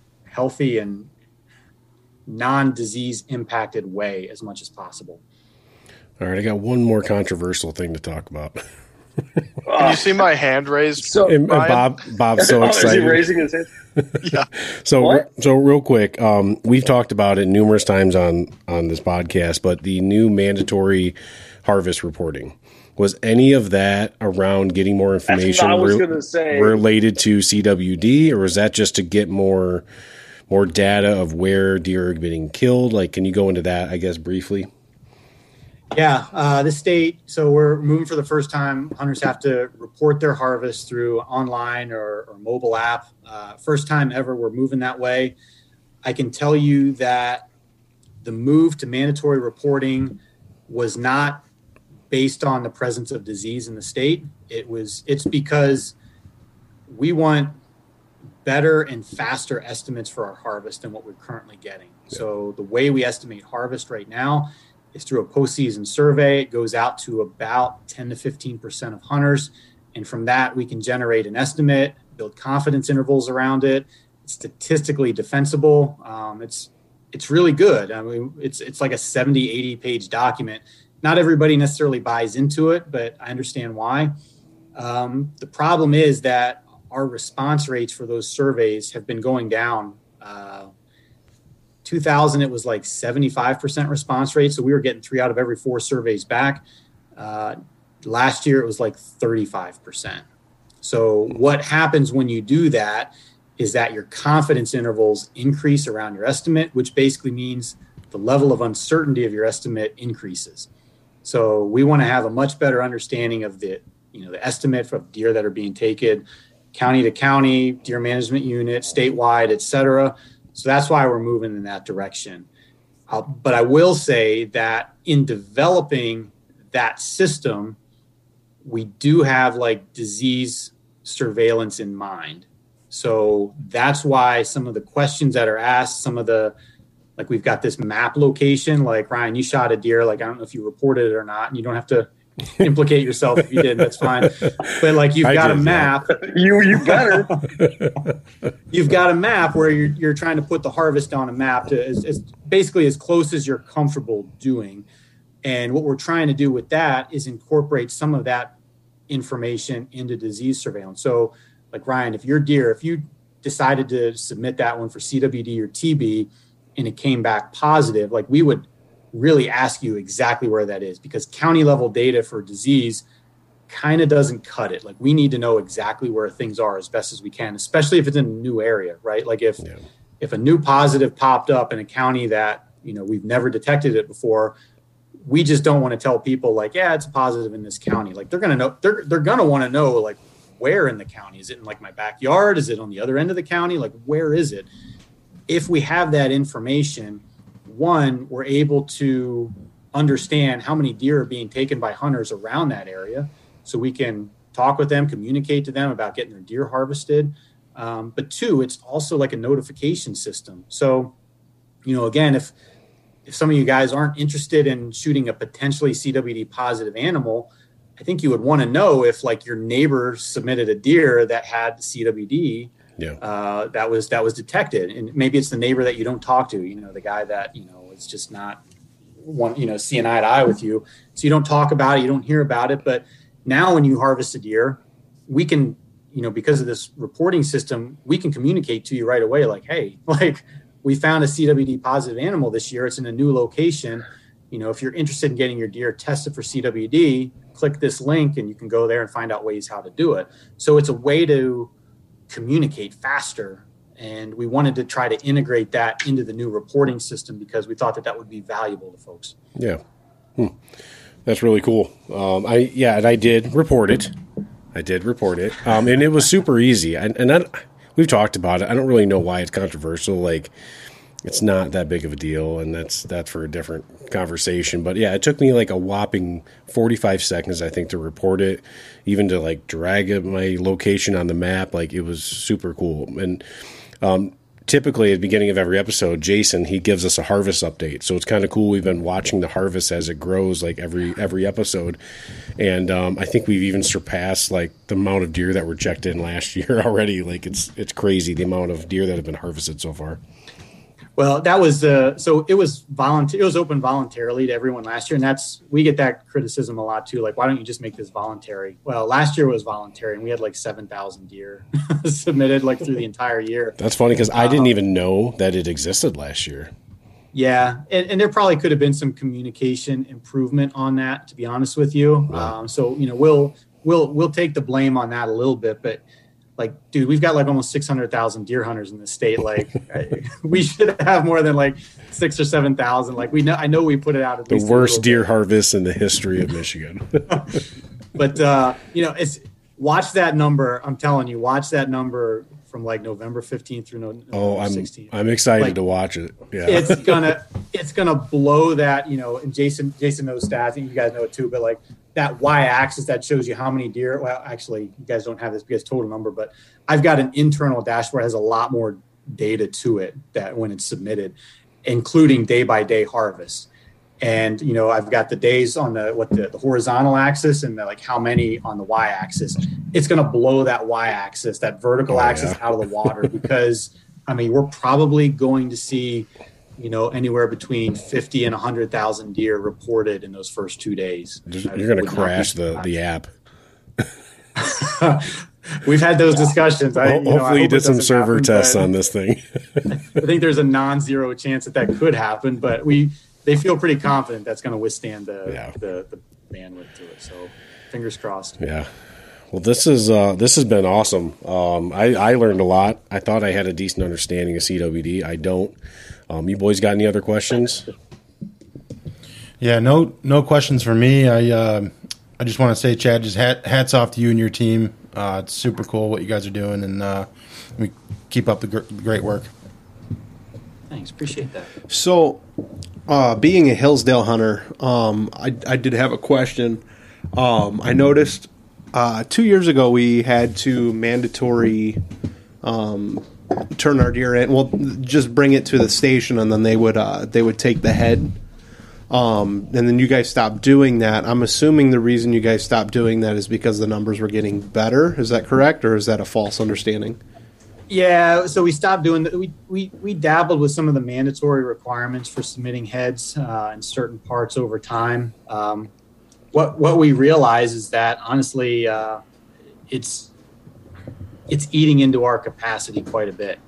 healthy and non-disease impacted way as much as possible. All right, I got one more controversial thing to talk about. Can you see my hand raised? So, And, and Bob, Bob's so (laughs) is he excited. raising his hand? (laughs) yeah. (laughs) So, What? so real quick, um, we've talked about it numerous times on on this podcast, but the new mandatory harvest reporting was any of that around getting more information I was re- going to say. related to CWD, or was that just to get more more data of where deer are getting killed? Like, can you go into that? I guess briefly. Yeah, uh, the state. So we're moving for the first time. Hunters have to report their harvest through online or, or mobile app. Uh, first time ever, we're moving that way. I can tell you that the move to mandatory reporting was not based on the presence of disease in the state. It was. It's because we want better and faster estimates for our harvest than what we're currently getting. So the way we estimate harvest right now is through a postseason survey. It goes out to about 10 to 15% of hunters. And from that, we can generate an estimate, build confidence intervals around it. It's statistically defensible. Um, it's it's really good. I mean, it's it's like a 70, 80 page document. Not everybody necessarily buys into it, but I understand why. Um, the problem is that our response rates for those surveys have been going down. Uh, 2000, it was like 75% response rate. So we were getting three out of every four surveys back. Uh, last year, it was like 35%. So what happens when you do that is that your confidence intervals increase around your estimate, which basically means the level of uncertainty of your estimate increases. So we want to have a much better understanding of the, you know, the estimate of deer that are being taken county to county, deer management unit, statewide, et cetera. So that's why we're moving in that direction. Uh, but I will say that in developing that system, we do have like disease surveillance in mind. So that's why some of the questions that are asked, some of the like we've got this map location, like Ryan, you shot a deer, like I don't know if you reported it or not, and you don't have to implicate yourself if you did, that's fine. But like you've I got did, a yeah. map, (laughs) You you better. (laughs) you've got a map where you're, you're trying to put the harvest on a map to as, as basically as close as you're comfortable doing. And what we're trying to do with that is incorporate some of that information into disease surveillance. So, like Ryan, if your deer, if you decided to submit that one for CWD or TB and it came back positive, like we would really ask you exactly where that is because county level data for disease kind of doesn't cut it. Like we need to know exactly where things are as best as we can, especially if it's in a new area, right? Like if Yeah. if a new positive popped up in a county that you know we've never detected it before, we just don't want to tell people like, yeah, it's a positive in this county. Like they're gonna know they're they're gonna want to know like where in the county is it in like my backyard? Is it on the other end of the county? Like where is it? If we have that information, one, we're able to understand how many deer are being taken by hunters around that area so we can talk with them, communicate to them about getting their deer harvested. Um, but two, it's also like a notification system. So, you know, again, if if some of you guys aren't interested in shooting a potentially CWD positive animal, I think you would want to know if like your neighbor submitted a deer that had CWD Yeah. uh, that was that was detected, and maybe it's the neighbor that you don't talk to. You know, the guy that you know is just not one, you know, seeing eye to eye with you. So you don't talk about it, you don't hear about it. But now, when you harvest a deer, we can, you know, because of this reporting system, we can communicate to you right away, like, hey, (laughs) like we found a CWD positive animal this year. It's in a new location. You know, if you're interested in getting your deer tested for CWD, click this link and you can go there and find out ways how to do it. So it's a way to communicate faster. And we wanted to try to integrate that into the new reporting system because we thought that that would be valuable to folks. Yeah. Hmm. That's really cool. Um, I yeah, and I did report it. I did report it, um, and it was super easy. And, and I, we've talked about it. I don't really know why it's controversial. Like, it's not that big of a deal, and that's that's for a different conversation. But yeah, it took me like a whopping forty five seconds, I think, to report it, even to like drag my location on the map. Like, it was super cool. And um, typically at the beginning of every episode, Jason he gives us a harvest update. So it's kind of cool. We've been watching the harvest as it grows, like every every episode, and um, I think we've even surpassed like the amount of deer that were checked in last (laughs) year already. Like it's it's crazy the amount of deer that have been harvested so far. Well, that was uh, so it was volunteer. It was open voluntarily to everyone last year, and that's we get that criticism a lot too. Like, why don't you just make this voluntary? Well, last year was voluntary, and we had like seven thousand deer (laughs) submitted like through the entire year. That's funny because I didn't even know that it existed last year. Yeah, and, and there probably could have been some communication improvement on that. To be honest with you, Wow. um, so you know we'll we'll we'll take the blame on that a little bit, but like, dude, we've got like almost six hundred thousand deer hunters in the state. Like, (laughs) I- we should have more than like six or seven thousand. Like, we know I know we put it out at The worst deer bit. harvest in the history of Michigan. (laughs) (laughs) but uh, you know, it's watch that number. I'm telling you, watch that number from like November 15th through November oh, I'm 16th. I'm excited Like, to watch it. Yeah. it's (laughs) gonna it's gonna blow that you know and jason jason knows stats and you guys know it too but like that y-axis that shows you how many deer well actually you guys don't have this because total number but i've got an internal dashboard that has a lot more data to it that when it's submitted including day by day harvest and you know i've got the days on the what the, the horizontal axis and the, like how many on the y-axis it's going to blow that y-axis that vertical Oh, axis yeah. out of the water (laughs) because i mean we're probably going to see you know anywhere between 50 and 100000 deer reported in those first two days You're I going to would not be crash the, the app. (laughs) we've had those discussions I, you know, Hopefully, you did some server happen, tests on this thing. (laughs) I think there's a non-zero chance that that could happen, but we they feel pretty confident that's going to withstand the, Yeah. the the bandwidth to it. So fingers crossed. Yeah. Well, this is uh, this has been awesome. Um, I, I learned a lot. I thought I had a decent understanding of CWD. I don't. Um, you boys got any other questions? Yeah, no, no questions for me. I, uh, I just want to say, Chad, just hat, hats off to you and your team. Uh, it's super cool what you guys are doing, and uh, we keep up the gr- great work. Thanks, appreciate that. So, uh, being a Hillsdale hunter, um, I, I did have a question. Um, I noticed uh, two years ago we had to mandatory um, turn our deer in. Well, just bring it to the station, and then they would uh, they would take the head. Um, and then you guys stopped doing that. I'm assuming the reason you guys stopped doing that is because the numbers were getting better. Is that correct, or is that a false understanding? Yeah, so we stopped doing that. We, we we dabbled with some of the mandatory requirements for submitting heads uh, in certain parts over time. Um, what what we realize is that honestly, uh, it's it's eating into our capacity quite a bit.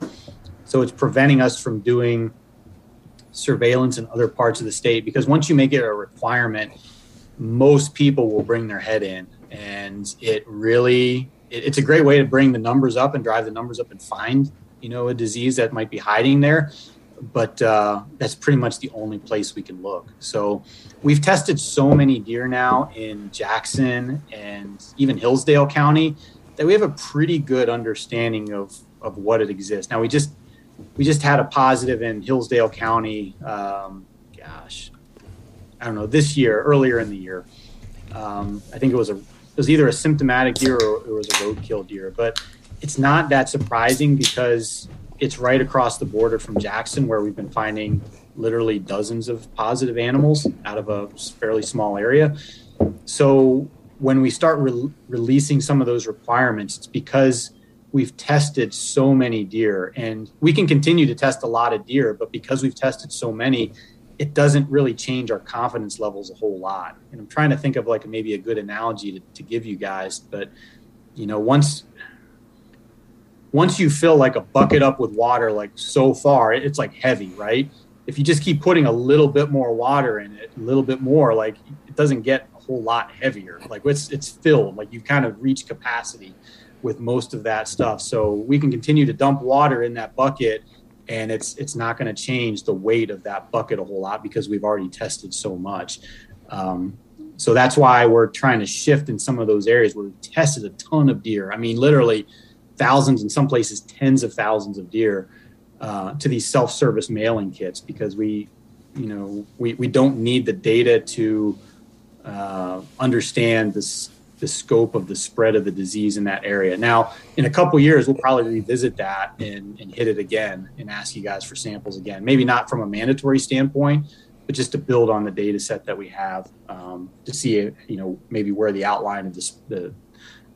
So it's preventing us from doing surveillance in other parts of the state because once you make it a requirement, most people will bring their head in, and it really it, it's a great way to bring the numbers up and drive the numbers up and find you know a disease that might be hiding there. But uh, that's pretty much the only place we can look. So we've tested so many deer now in Jackson and even Hillsdale County that we have a pretty good understanding of of what it exists. Now we just we just had a positive in Hillsdale County. Um, gosh, I don't know this year, earlier in the year. Um, I think it was a was either a symptomatic deer or it was a roadkill deer, but it's not that surprising because it's right across the border from Jackson, where we've been finding literally dozens of positive animals out of a fairly small area. So when we start re- releasing some of those requirements, it's because we've tested so many deer, and we can continue to test a lot of deer, but because we've tested so many, it doesn't really change our confidence levels a whole lot. And I'm trying to think of like maybe a good analogy to, to give you guys, but you know, once once you fill like a bucket up with water like so far it's like heavy right? If you just keep putting a little bit more water in it a little bit more like it doesn't get a whole lot heavier. Like it's it's filled like you've kind of reach capacity with most of that stuff. So we can continue to dump water in that bucket and it's it's not going to change the weight of that bucket a whole lot because we've already tested so much. Um, so that's why we're trying to shift in some of those areas where we've tested a ton of deer. I mean literally thousands, in some places tens of thousands of deer uh, to these self-service mailing kits because we, you know, we, we don't need the data to uh, understand this the scope of the spread of the disease in that area. Now, in a couple years, we'll probably revisit that and, and hit it again and ask you guys for samples again. Maybe not from a mandatory standpoint, but just to build on the data set that we have um, to see, you know, maybe where the outline of this, the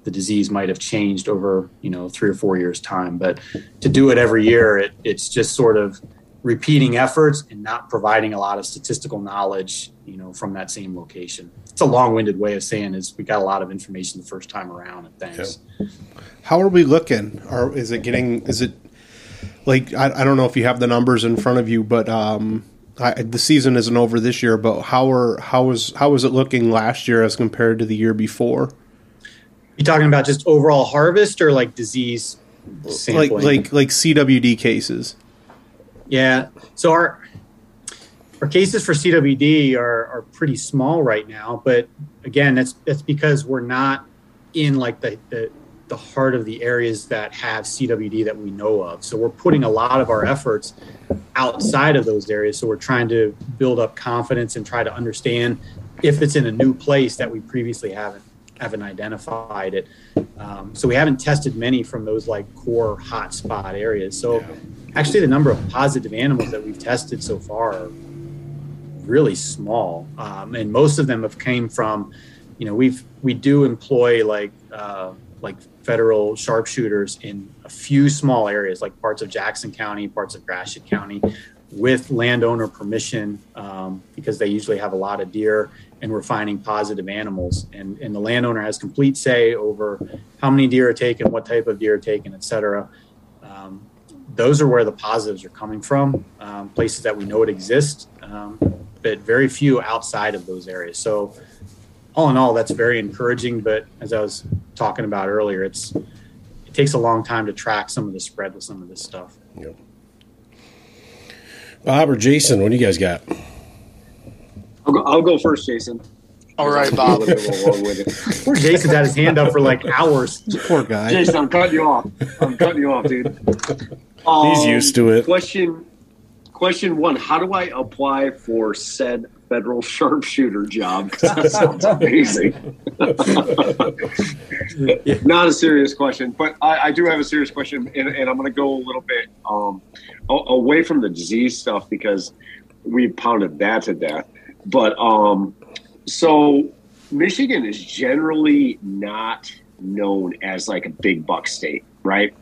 the disease might have changed over you know three or four years time but to do it every year it, it's just sort of repeating efforts and not providing a lot of statistical knowledge you know from that same location it's a long-winded way of saying is we got a lot of information the first time around and thanks yep. how are we looking or is it getting is it like I, I don't know if you have the numbers in front of you but um I, the season isn't over this year but how are how is how was it looking last year as compared to the year before you talking about just overall harvest or like disease sampling? Like like like CWD cases. Yeah. So our our cases for CWD are, are pretty small right now, but again, that's that's because we're not in like the, the the heart of the areas that have CWD that we know of. So we're putting a lot of our efforts outside of those areas. So we're trying to build up confidence and try to understand if it's in a new place that we previously haven't haven't identified it. Um, so we haven't tested many from those like core hotspot areas. So yeah. actually, the number of positive animals that we've tested so far are really small, um, and most of them have came from, you know, we've we do employ like uh, like federal sharpshooters in a few small areas, like parts of Jackson County, parts of Gratiot County, with landowner permission um, because they usually have a lot of deer and we're finding positive animals. And, and the landowner has complete say over how many deer are taken what type of deer are taken et cetera. Um, those are where the positives are coming from um, places that we know it exists. Um, but very few outside of those areas so all in all that's very encouraging but as i was talking about earlier it's it takes a long time to track some of the spread with some of this stuff yep. Bob or Jason, what do you guys got? I'll go, I'll go first, Jason. All right, Bob. (laughs) Poor Jason's had his hand up for like hours. Poor guy. Jason, I'm cutting you off. I'm cutting you off, dude. Um, He's used to it. Question Question one: How do I apply for said federal (laughs) sharpshooter job? (laughs) That sounds amazing. (laughs) Not a serious question, but I, I, do have a serious question, and, and I'm going to go a little bit um, away from the disease stuff because we pounded that to death. But um, so Michigan is generally not known as like a big buck state, right?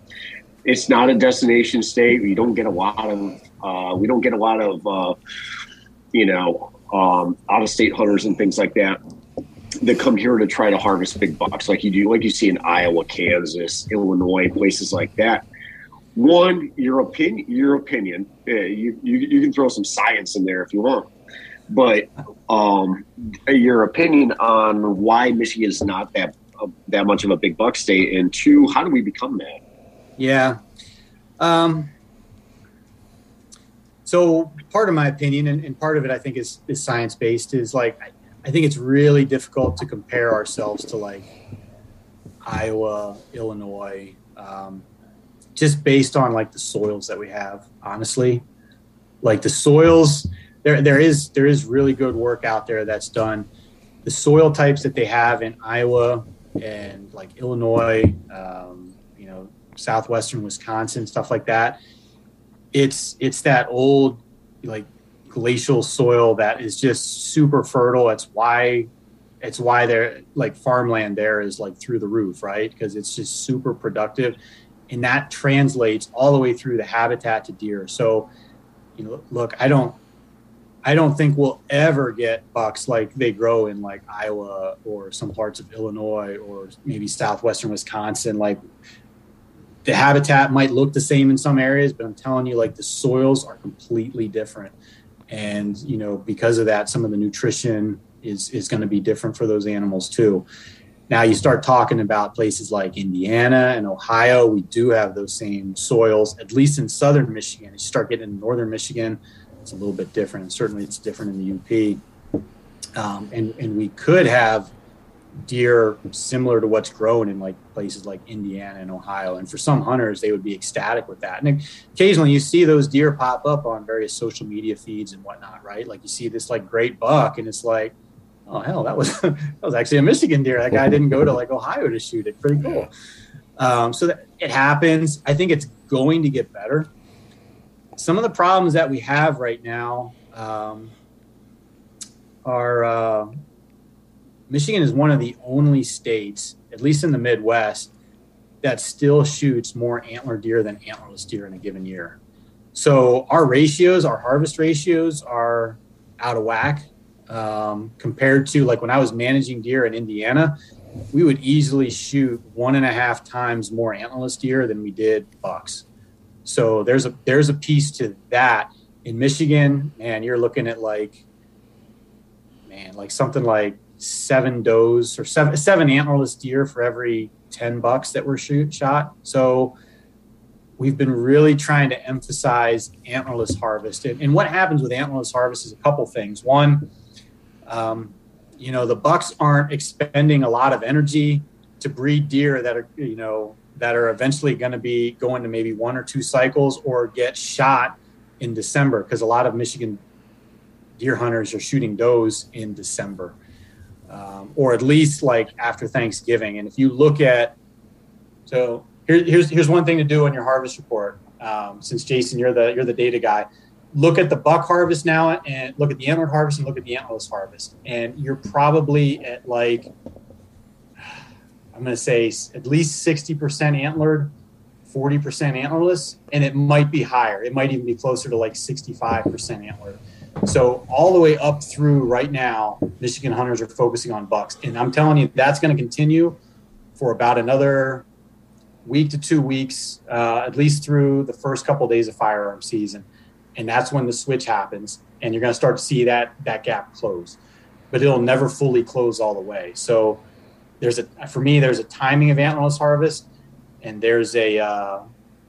It's not a destination state. You don't get a lot of uh, we don't get a lot of uh, you know um, out of state hunters and things like that that come here to try to harvest big bucks like you do like you see in Iowa, Kansas, Illinois, places like that. One, your opinion, your opinion. Uh, you, you you can throw some science in there if you want but um, your opinion on why Michigan is not that that much of a big buck state, and two, how do we become that? Yeah. Um, so part of my opinion, and, and, part of it I think is, is science based, is like I, I think it's really difficult to compare ourselves to like Iowa, Illinois, um, just based on like the soils that we have. Honestly, like the soils there there is there is really good work out there that's done. The soil types that they have in Iowa and like Illinois, um, you know, southwestern Wisconsin, stuff like that. It's it's that old like glacial soil that is just super fertile. It's why it's why they're like farmland there is like through the roof, right? Because it's just super productive, and that translates all the way through the habitat to deer. So, you know, look, I don't, I don't think we'll ever get bucks like they grow in like Iowa or some parts of Illinois or maybe southwestern Wisconsin. Like the habitat might look the same in some areas, but I'm telling you, like the soils are completely different. And you know, because of that, some of the nutrition is is going to be different for those animals too. Now you start talking about places like Indiana and Ohio. We do have those same soils, at least in southern Michigan. You start getting in northern Michigan, it's a little bit different, and certainly it's different in the UP. Um, and and we could have deer similar to what's grown in like places like Indiana and Ohio. And for some hunters, they would be ecstatic with that. And occasionally you see those deer pop up on various social media feeds and whatnot, right? Like you see this like great buck and it's like, oh hell, that was (laughs) that was actually a Michigan deer. That guy didn't go to like Ohio to shoot it. Pretty cool. Um, so that it happens. I think it's going to get better. Some of the problems that we have right now um, are uh, Michigan is one of the only states, at least in the Midwest, that still shoots more antler deer than antlerless deer in a given year. So our ratios, our harvest ratios, are out of whack um, compared to like when I was managing deer in Indiana. We would easily shoot one and a half times more antlerless deer than we did bucks. So there's a there's a piece to that. In Michigan, man, you're looking at like man, like something like seven does or seven seven antlerless deer for every 10 bucks that were shoot shot. So we've been really trying to emphasize antlerless harvest. And, and what happens with antlerless harvest is a couple things. One, um, you know, the bucks aren't expending a lot of energy to breed deer that are, you know, that are eventually going to be going to maybe one or two cycles or get shot in December because a lot of Michigan deer hunters are shooting does in December um, or at least like after Thanksgiving. And if you look at, so here, here's here's one thing to do on your harvest report. Um, since Jason, you're the you're the data guy. Look at the buck harvest now, and look at the antler harvest, and look at the antlerless harvest, and you're probably at like I'm going to say at least 60% antlered, 40% antlerless, and it might be higher. It might even be closer to like 65% antlered. So all the way up through right now, Michigan hunters are focusing on bucks, and I'm telling you that's going to continue for about another week to two weeks, uh, at least through the first couple of days of firearm season, and that's when the switch happens, and you're going to start to see that that gap close, but it'll never fully close all the way. So there's a for me there's a timing of antlerless harvest, and there's a uh,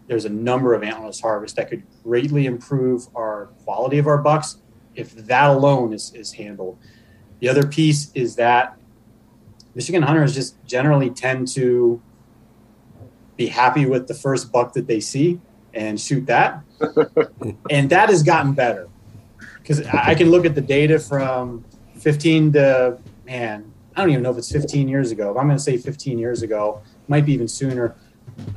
there's a number of antlerless harvests that could greatly improve our quality of our bucks if that alone is, is handled. The other piece is that Michigan hunters just generally tend to be happy with the first buck that they see and shoot that. (laughs) and that has gotten better because I can look at the data from 15 to, man, I don't even know if it's 15 years ago. If I'm going to say 15 years ago, might be even sooner.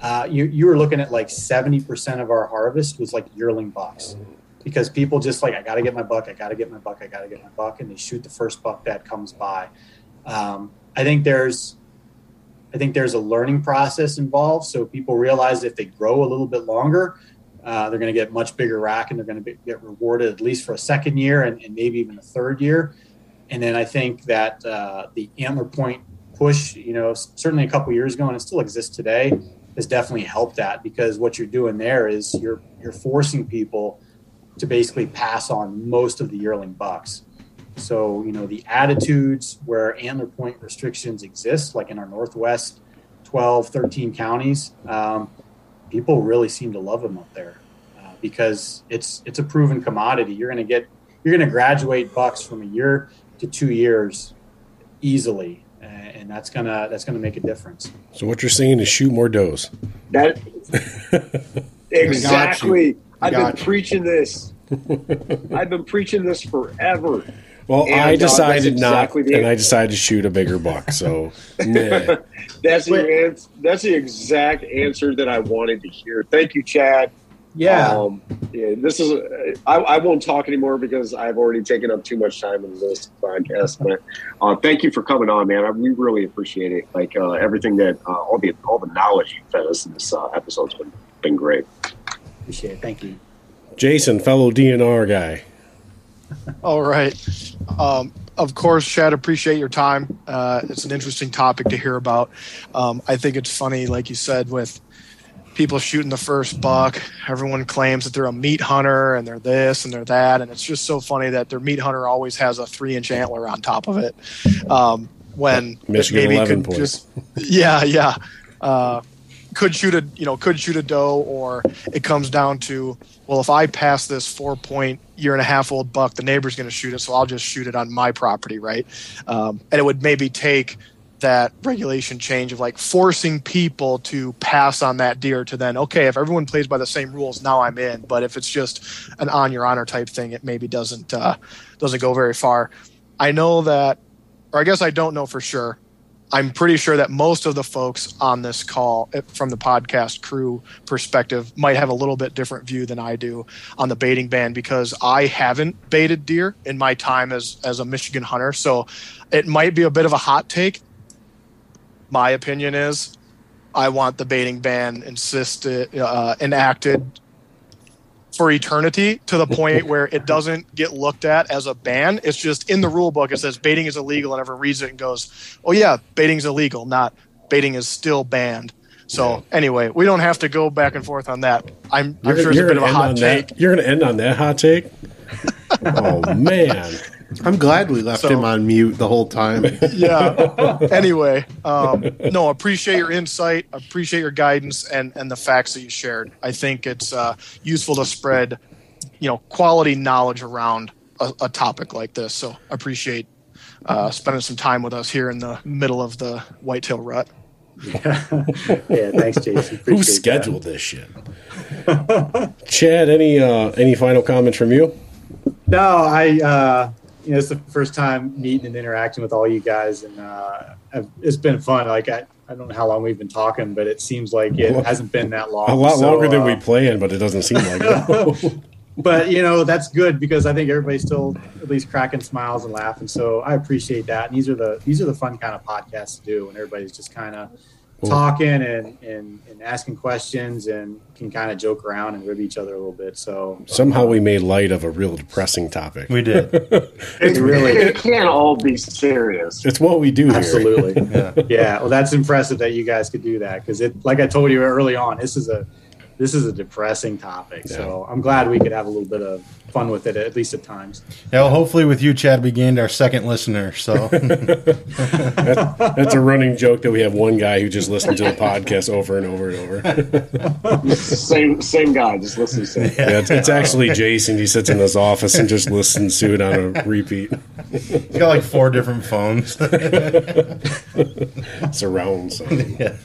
Uh, you, you were looking at like 70% of our harvest was like yearling bucks because people just like I got to get my buck, I got to get my buck, I got to get my buck, and they shoot the first buck that comes by. Um, I think there's, I think there's a learning process involved. So people realize if they grow a little bit longer, uh, they're going to get much bigger rack, and they're going to get rewarded at least for a second year and, and, maybe even a third year. And then I think that uh, the antler point push, you know, certainly a couple years ago, and it still exists today, has definitely helped that because what you're doing there is you're you're forcing people to basically pass on most of the yearling bucks. So, you know, the attitudes where antler point restrictions exist, like in our Northwest 12, 13 counties, um, people really seem to love them up there uh, because it's, it's a proven commodity. You're going to get, you're going to graduate bucks from a year to two years easily. And that's gonna that's gonna make a difference. So what you're saying is shoot more does. That (laughs) exactly. I've been preaching this. (laughs) I've been preaching this forever. Well, and, I uh, decided uh, exactly not, and I decided to shoot a bigger buck. So (laughs) nah. that's the that's the exact answer that I wanted to hear. Thank you, Chad. Yeah. Um, yeah, this is. I, I won't talk anymore because I've already taken up too much time in this podcast. But uh, thank you for coming on, man. I, we really appreciate it. Like uh, everything that uh, all the all the knowledge you fed us in this uh, episode's been been great. Appreciate it. Thank you. Jason, fellow DNR guy. (laughs) All right. Um, of course, Chad, appreciate your time. Uh, it's an interesting topic to hear about. Um, I think it's funny, like you said, with people shooting the first buck. Everyone claims that they're a meat hunter and they're this and they're that, and it's just so funny that their meat hunter always has a three-inch antler on top of it. Um, when Michigan maybe 11 could point. just yeah, yeah. Uh, could shoot a you know could shoot a doe or it comes down to well if i pass this four point year and a half old buck the neighbor's going to shoot it so i'll just shoot it on my property right? Um, and it would maybe take that regulation change of like forcing people to pass on that deer to then okay if everyone plays by the same rules now i'm in. But if it's just an on your honor type thing it maybe doesn't uh, doesn't go very far. I know that or i guess i don't know for sure I'm pretty sure that most of the folks on this call, eh, from the podcast crew perspective, might have a little bit different view than I do on the baiting ban because I haven't baited deer in my time as as a Michigan hunter. So it might be a bit of a hot take. My opinion is, I want the baiting ban insisted uh, enacted for eternity to the point (laughs) where it doesn't get looked at as a ban. It's just in the rule book. It says baiting is illegal, and everyone reads it and goes, "Oh yeah, baiting's illegal." Not baiting is still banned. So anyway, we don't have to go back and forth on that. I'm, I'm sure it's a bit of a hot take. That, you're going to end on that hot take? (laughs) oh, man. I'm glad we left So- him on mute the whole time. (laughs) yeah. anyway, um, no, appreciate your insight, appreciate your guidance, and and the facts that you shared. I think it's uh, useful to spread, you know, quality knowledge around a, a topic like this. So appreciate uh, spending some time with us here in the middle of the whitetail rut. (laughs) Yeah, thanks, Jason. Who Appreciate that. scheduled this shit? Chad, any uh, any final comments from you? No, I. Uh, you know, it's the first time meeting and interacting with all you guys, and uh, I've, it's been fun. Like I, I don't know how long we've been talking, but it seems like it hasn't been that long. A lot So, longer than we uh, planned, but it doesn't seem like it. (laughs) but you know that's good because I think everybody's still at least cracking smiles and laughing. So I appreciate that. And these are the these are the fun kind of podcasts to do when everybody's just kind of talking and, and and asking questions and can kind of joke around and rib each other a little bit. So Somehow we made light of a real depressing topic. We did. (laughs) it's really It can't all be serious. It's what we do here. absolutely (laughs) Yeah. yeah. Well, that's impressive that you guys could do that because it like I told you early on, this is a this is a depressing topic. So I'm glad we could have a little bit of fun with it at least at times. Yeah, well, hopefully with you, Chad, we gained our second listener. So (laughs) (laughs) That's a running joke that we have one guy who just listens to the podcast over and over and over. (laughs) same same guy. Just listen to it. Yeah, it's, it's actually Jason. He sits in his office and just listens to it on a repeat. he's got like four different phones. Surround sound. yeah.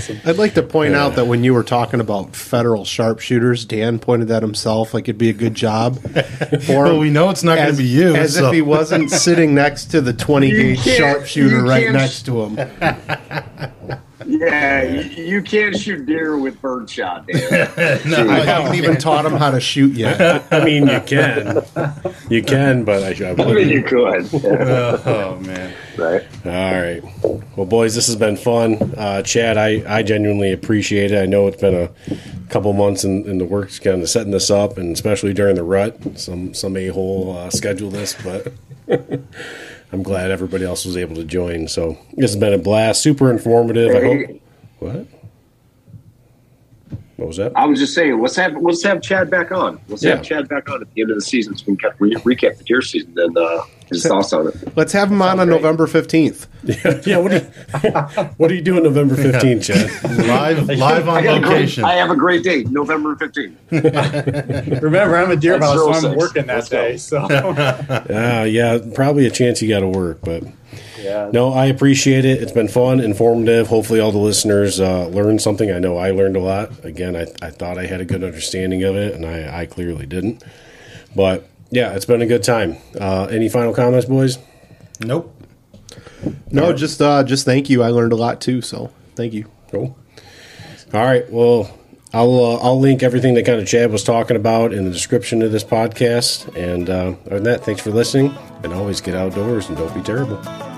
Awesome. I'd like to point out that when you were talking about federal sharpshooters, Dan pointed that himself like it'd be a good job (laughs) for Well, we know it's not going to be you. as so- if he wasn't sitting next to the 20 gauge sharpshooter right next to him. (laughs) Yeah, you, you can't shoot deer with birdshot. Dan. (laughs) I haven't even taught him how to shoot yet. I mean, you can, you can, but I, I I mean, you wouldn't. could. Yeah, oh man. Right. All right. Well, boys, this has been fun. Uh, Chad, I, I genuinely appreciate it. I know it's been a couple months in, in the works, kind of setting this up, and especially during the rut. Some some a hole uh, scheduled this, but (laughs) I'm glad everybody else was able to join. So this has been a blast, super informative. I hope. What? What was that? I was just saying, let's have let's have Chad back on. Let's Yeah. have Chad back on at the end of the season so we can re- recap the deer season and uh, his thoughts on it. Let's have him on on great. November 15th. (laughs) yeah. What do you (laughs) What are you doing November 15th, Chad? Live, live on I, got a great, location. I have a great date, November 15th. (laughs) Remember, I'm a deer That's pilot, so I'm working that Let's go. day. So Uh, yeah, probably a chance you got to work, but yeah, no, I appreciate it. It's been fun, informative. Hopefully, all the listeners uh, learned something. I know I learned a lot. Again, I, I thought I had a good understanding of it, and I, I clearly didn't. But yeah, it's been a good time. Uh, any final comments, boys? Nope. No, just uh, just thank you. I learned a lot too, so thank you. Cool. All right. Well, I'll uh, I'll link everything that kind of Chad was talking about in the description of this podcast. And uh, other than that, thanks for listening. And always get outdoors and don't be terrible.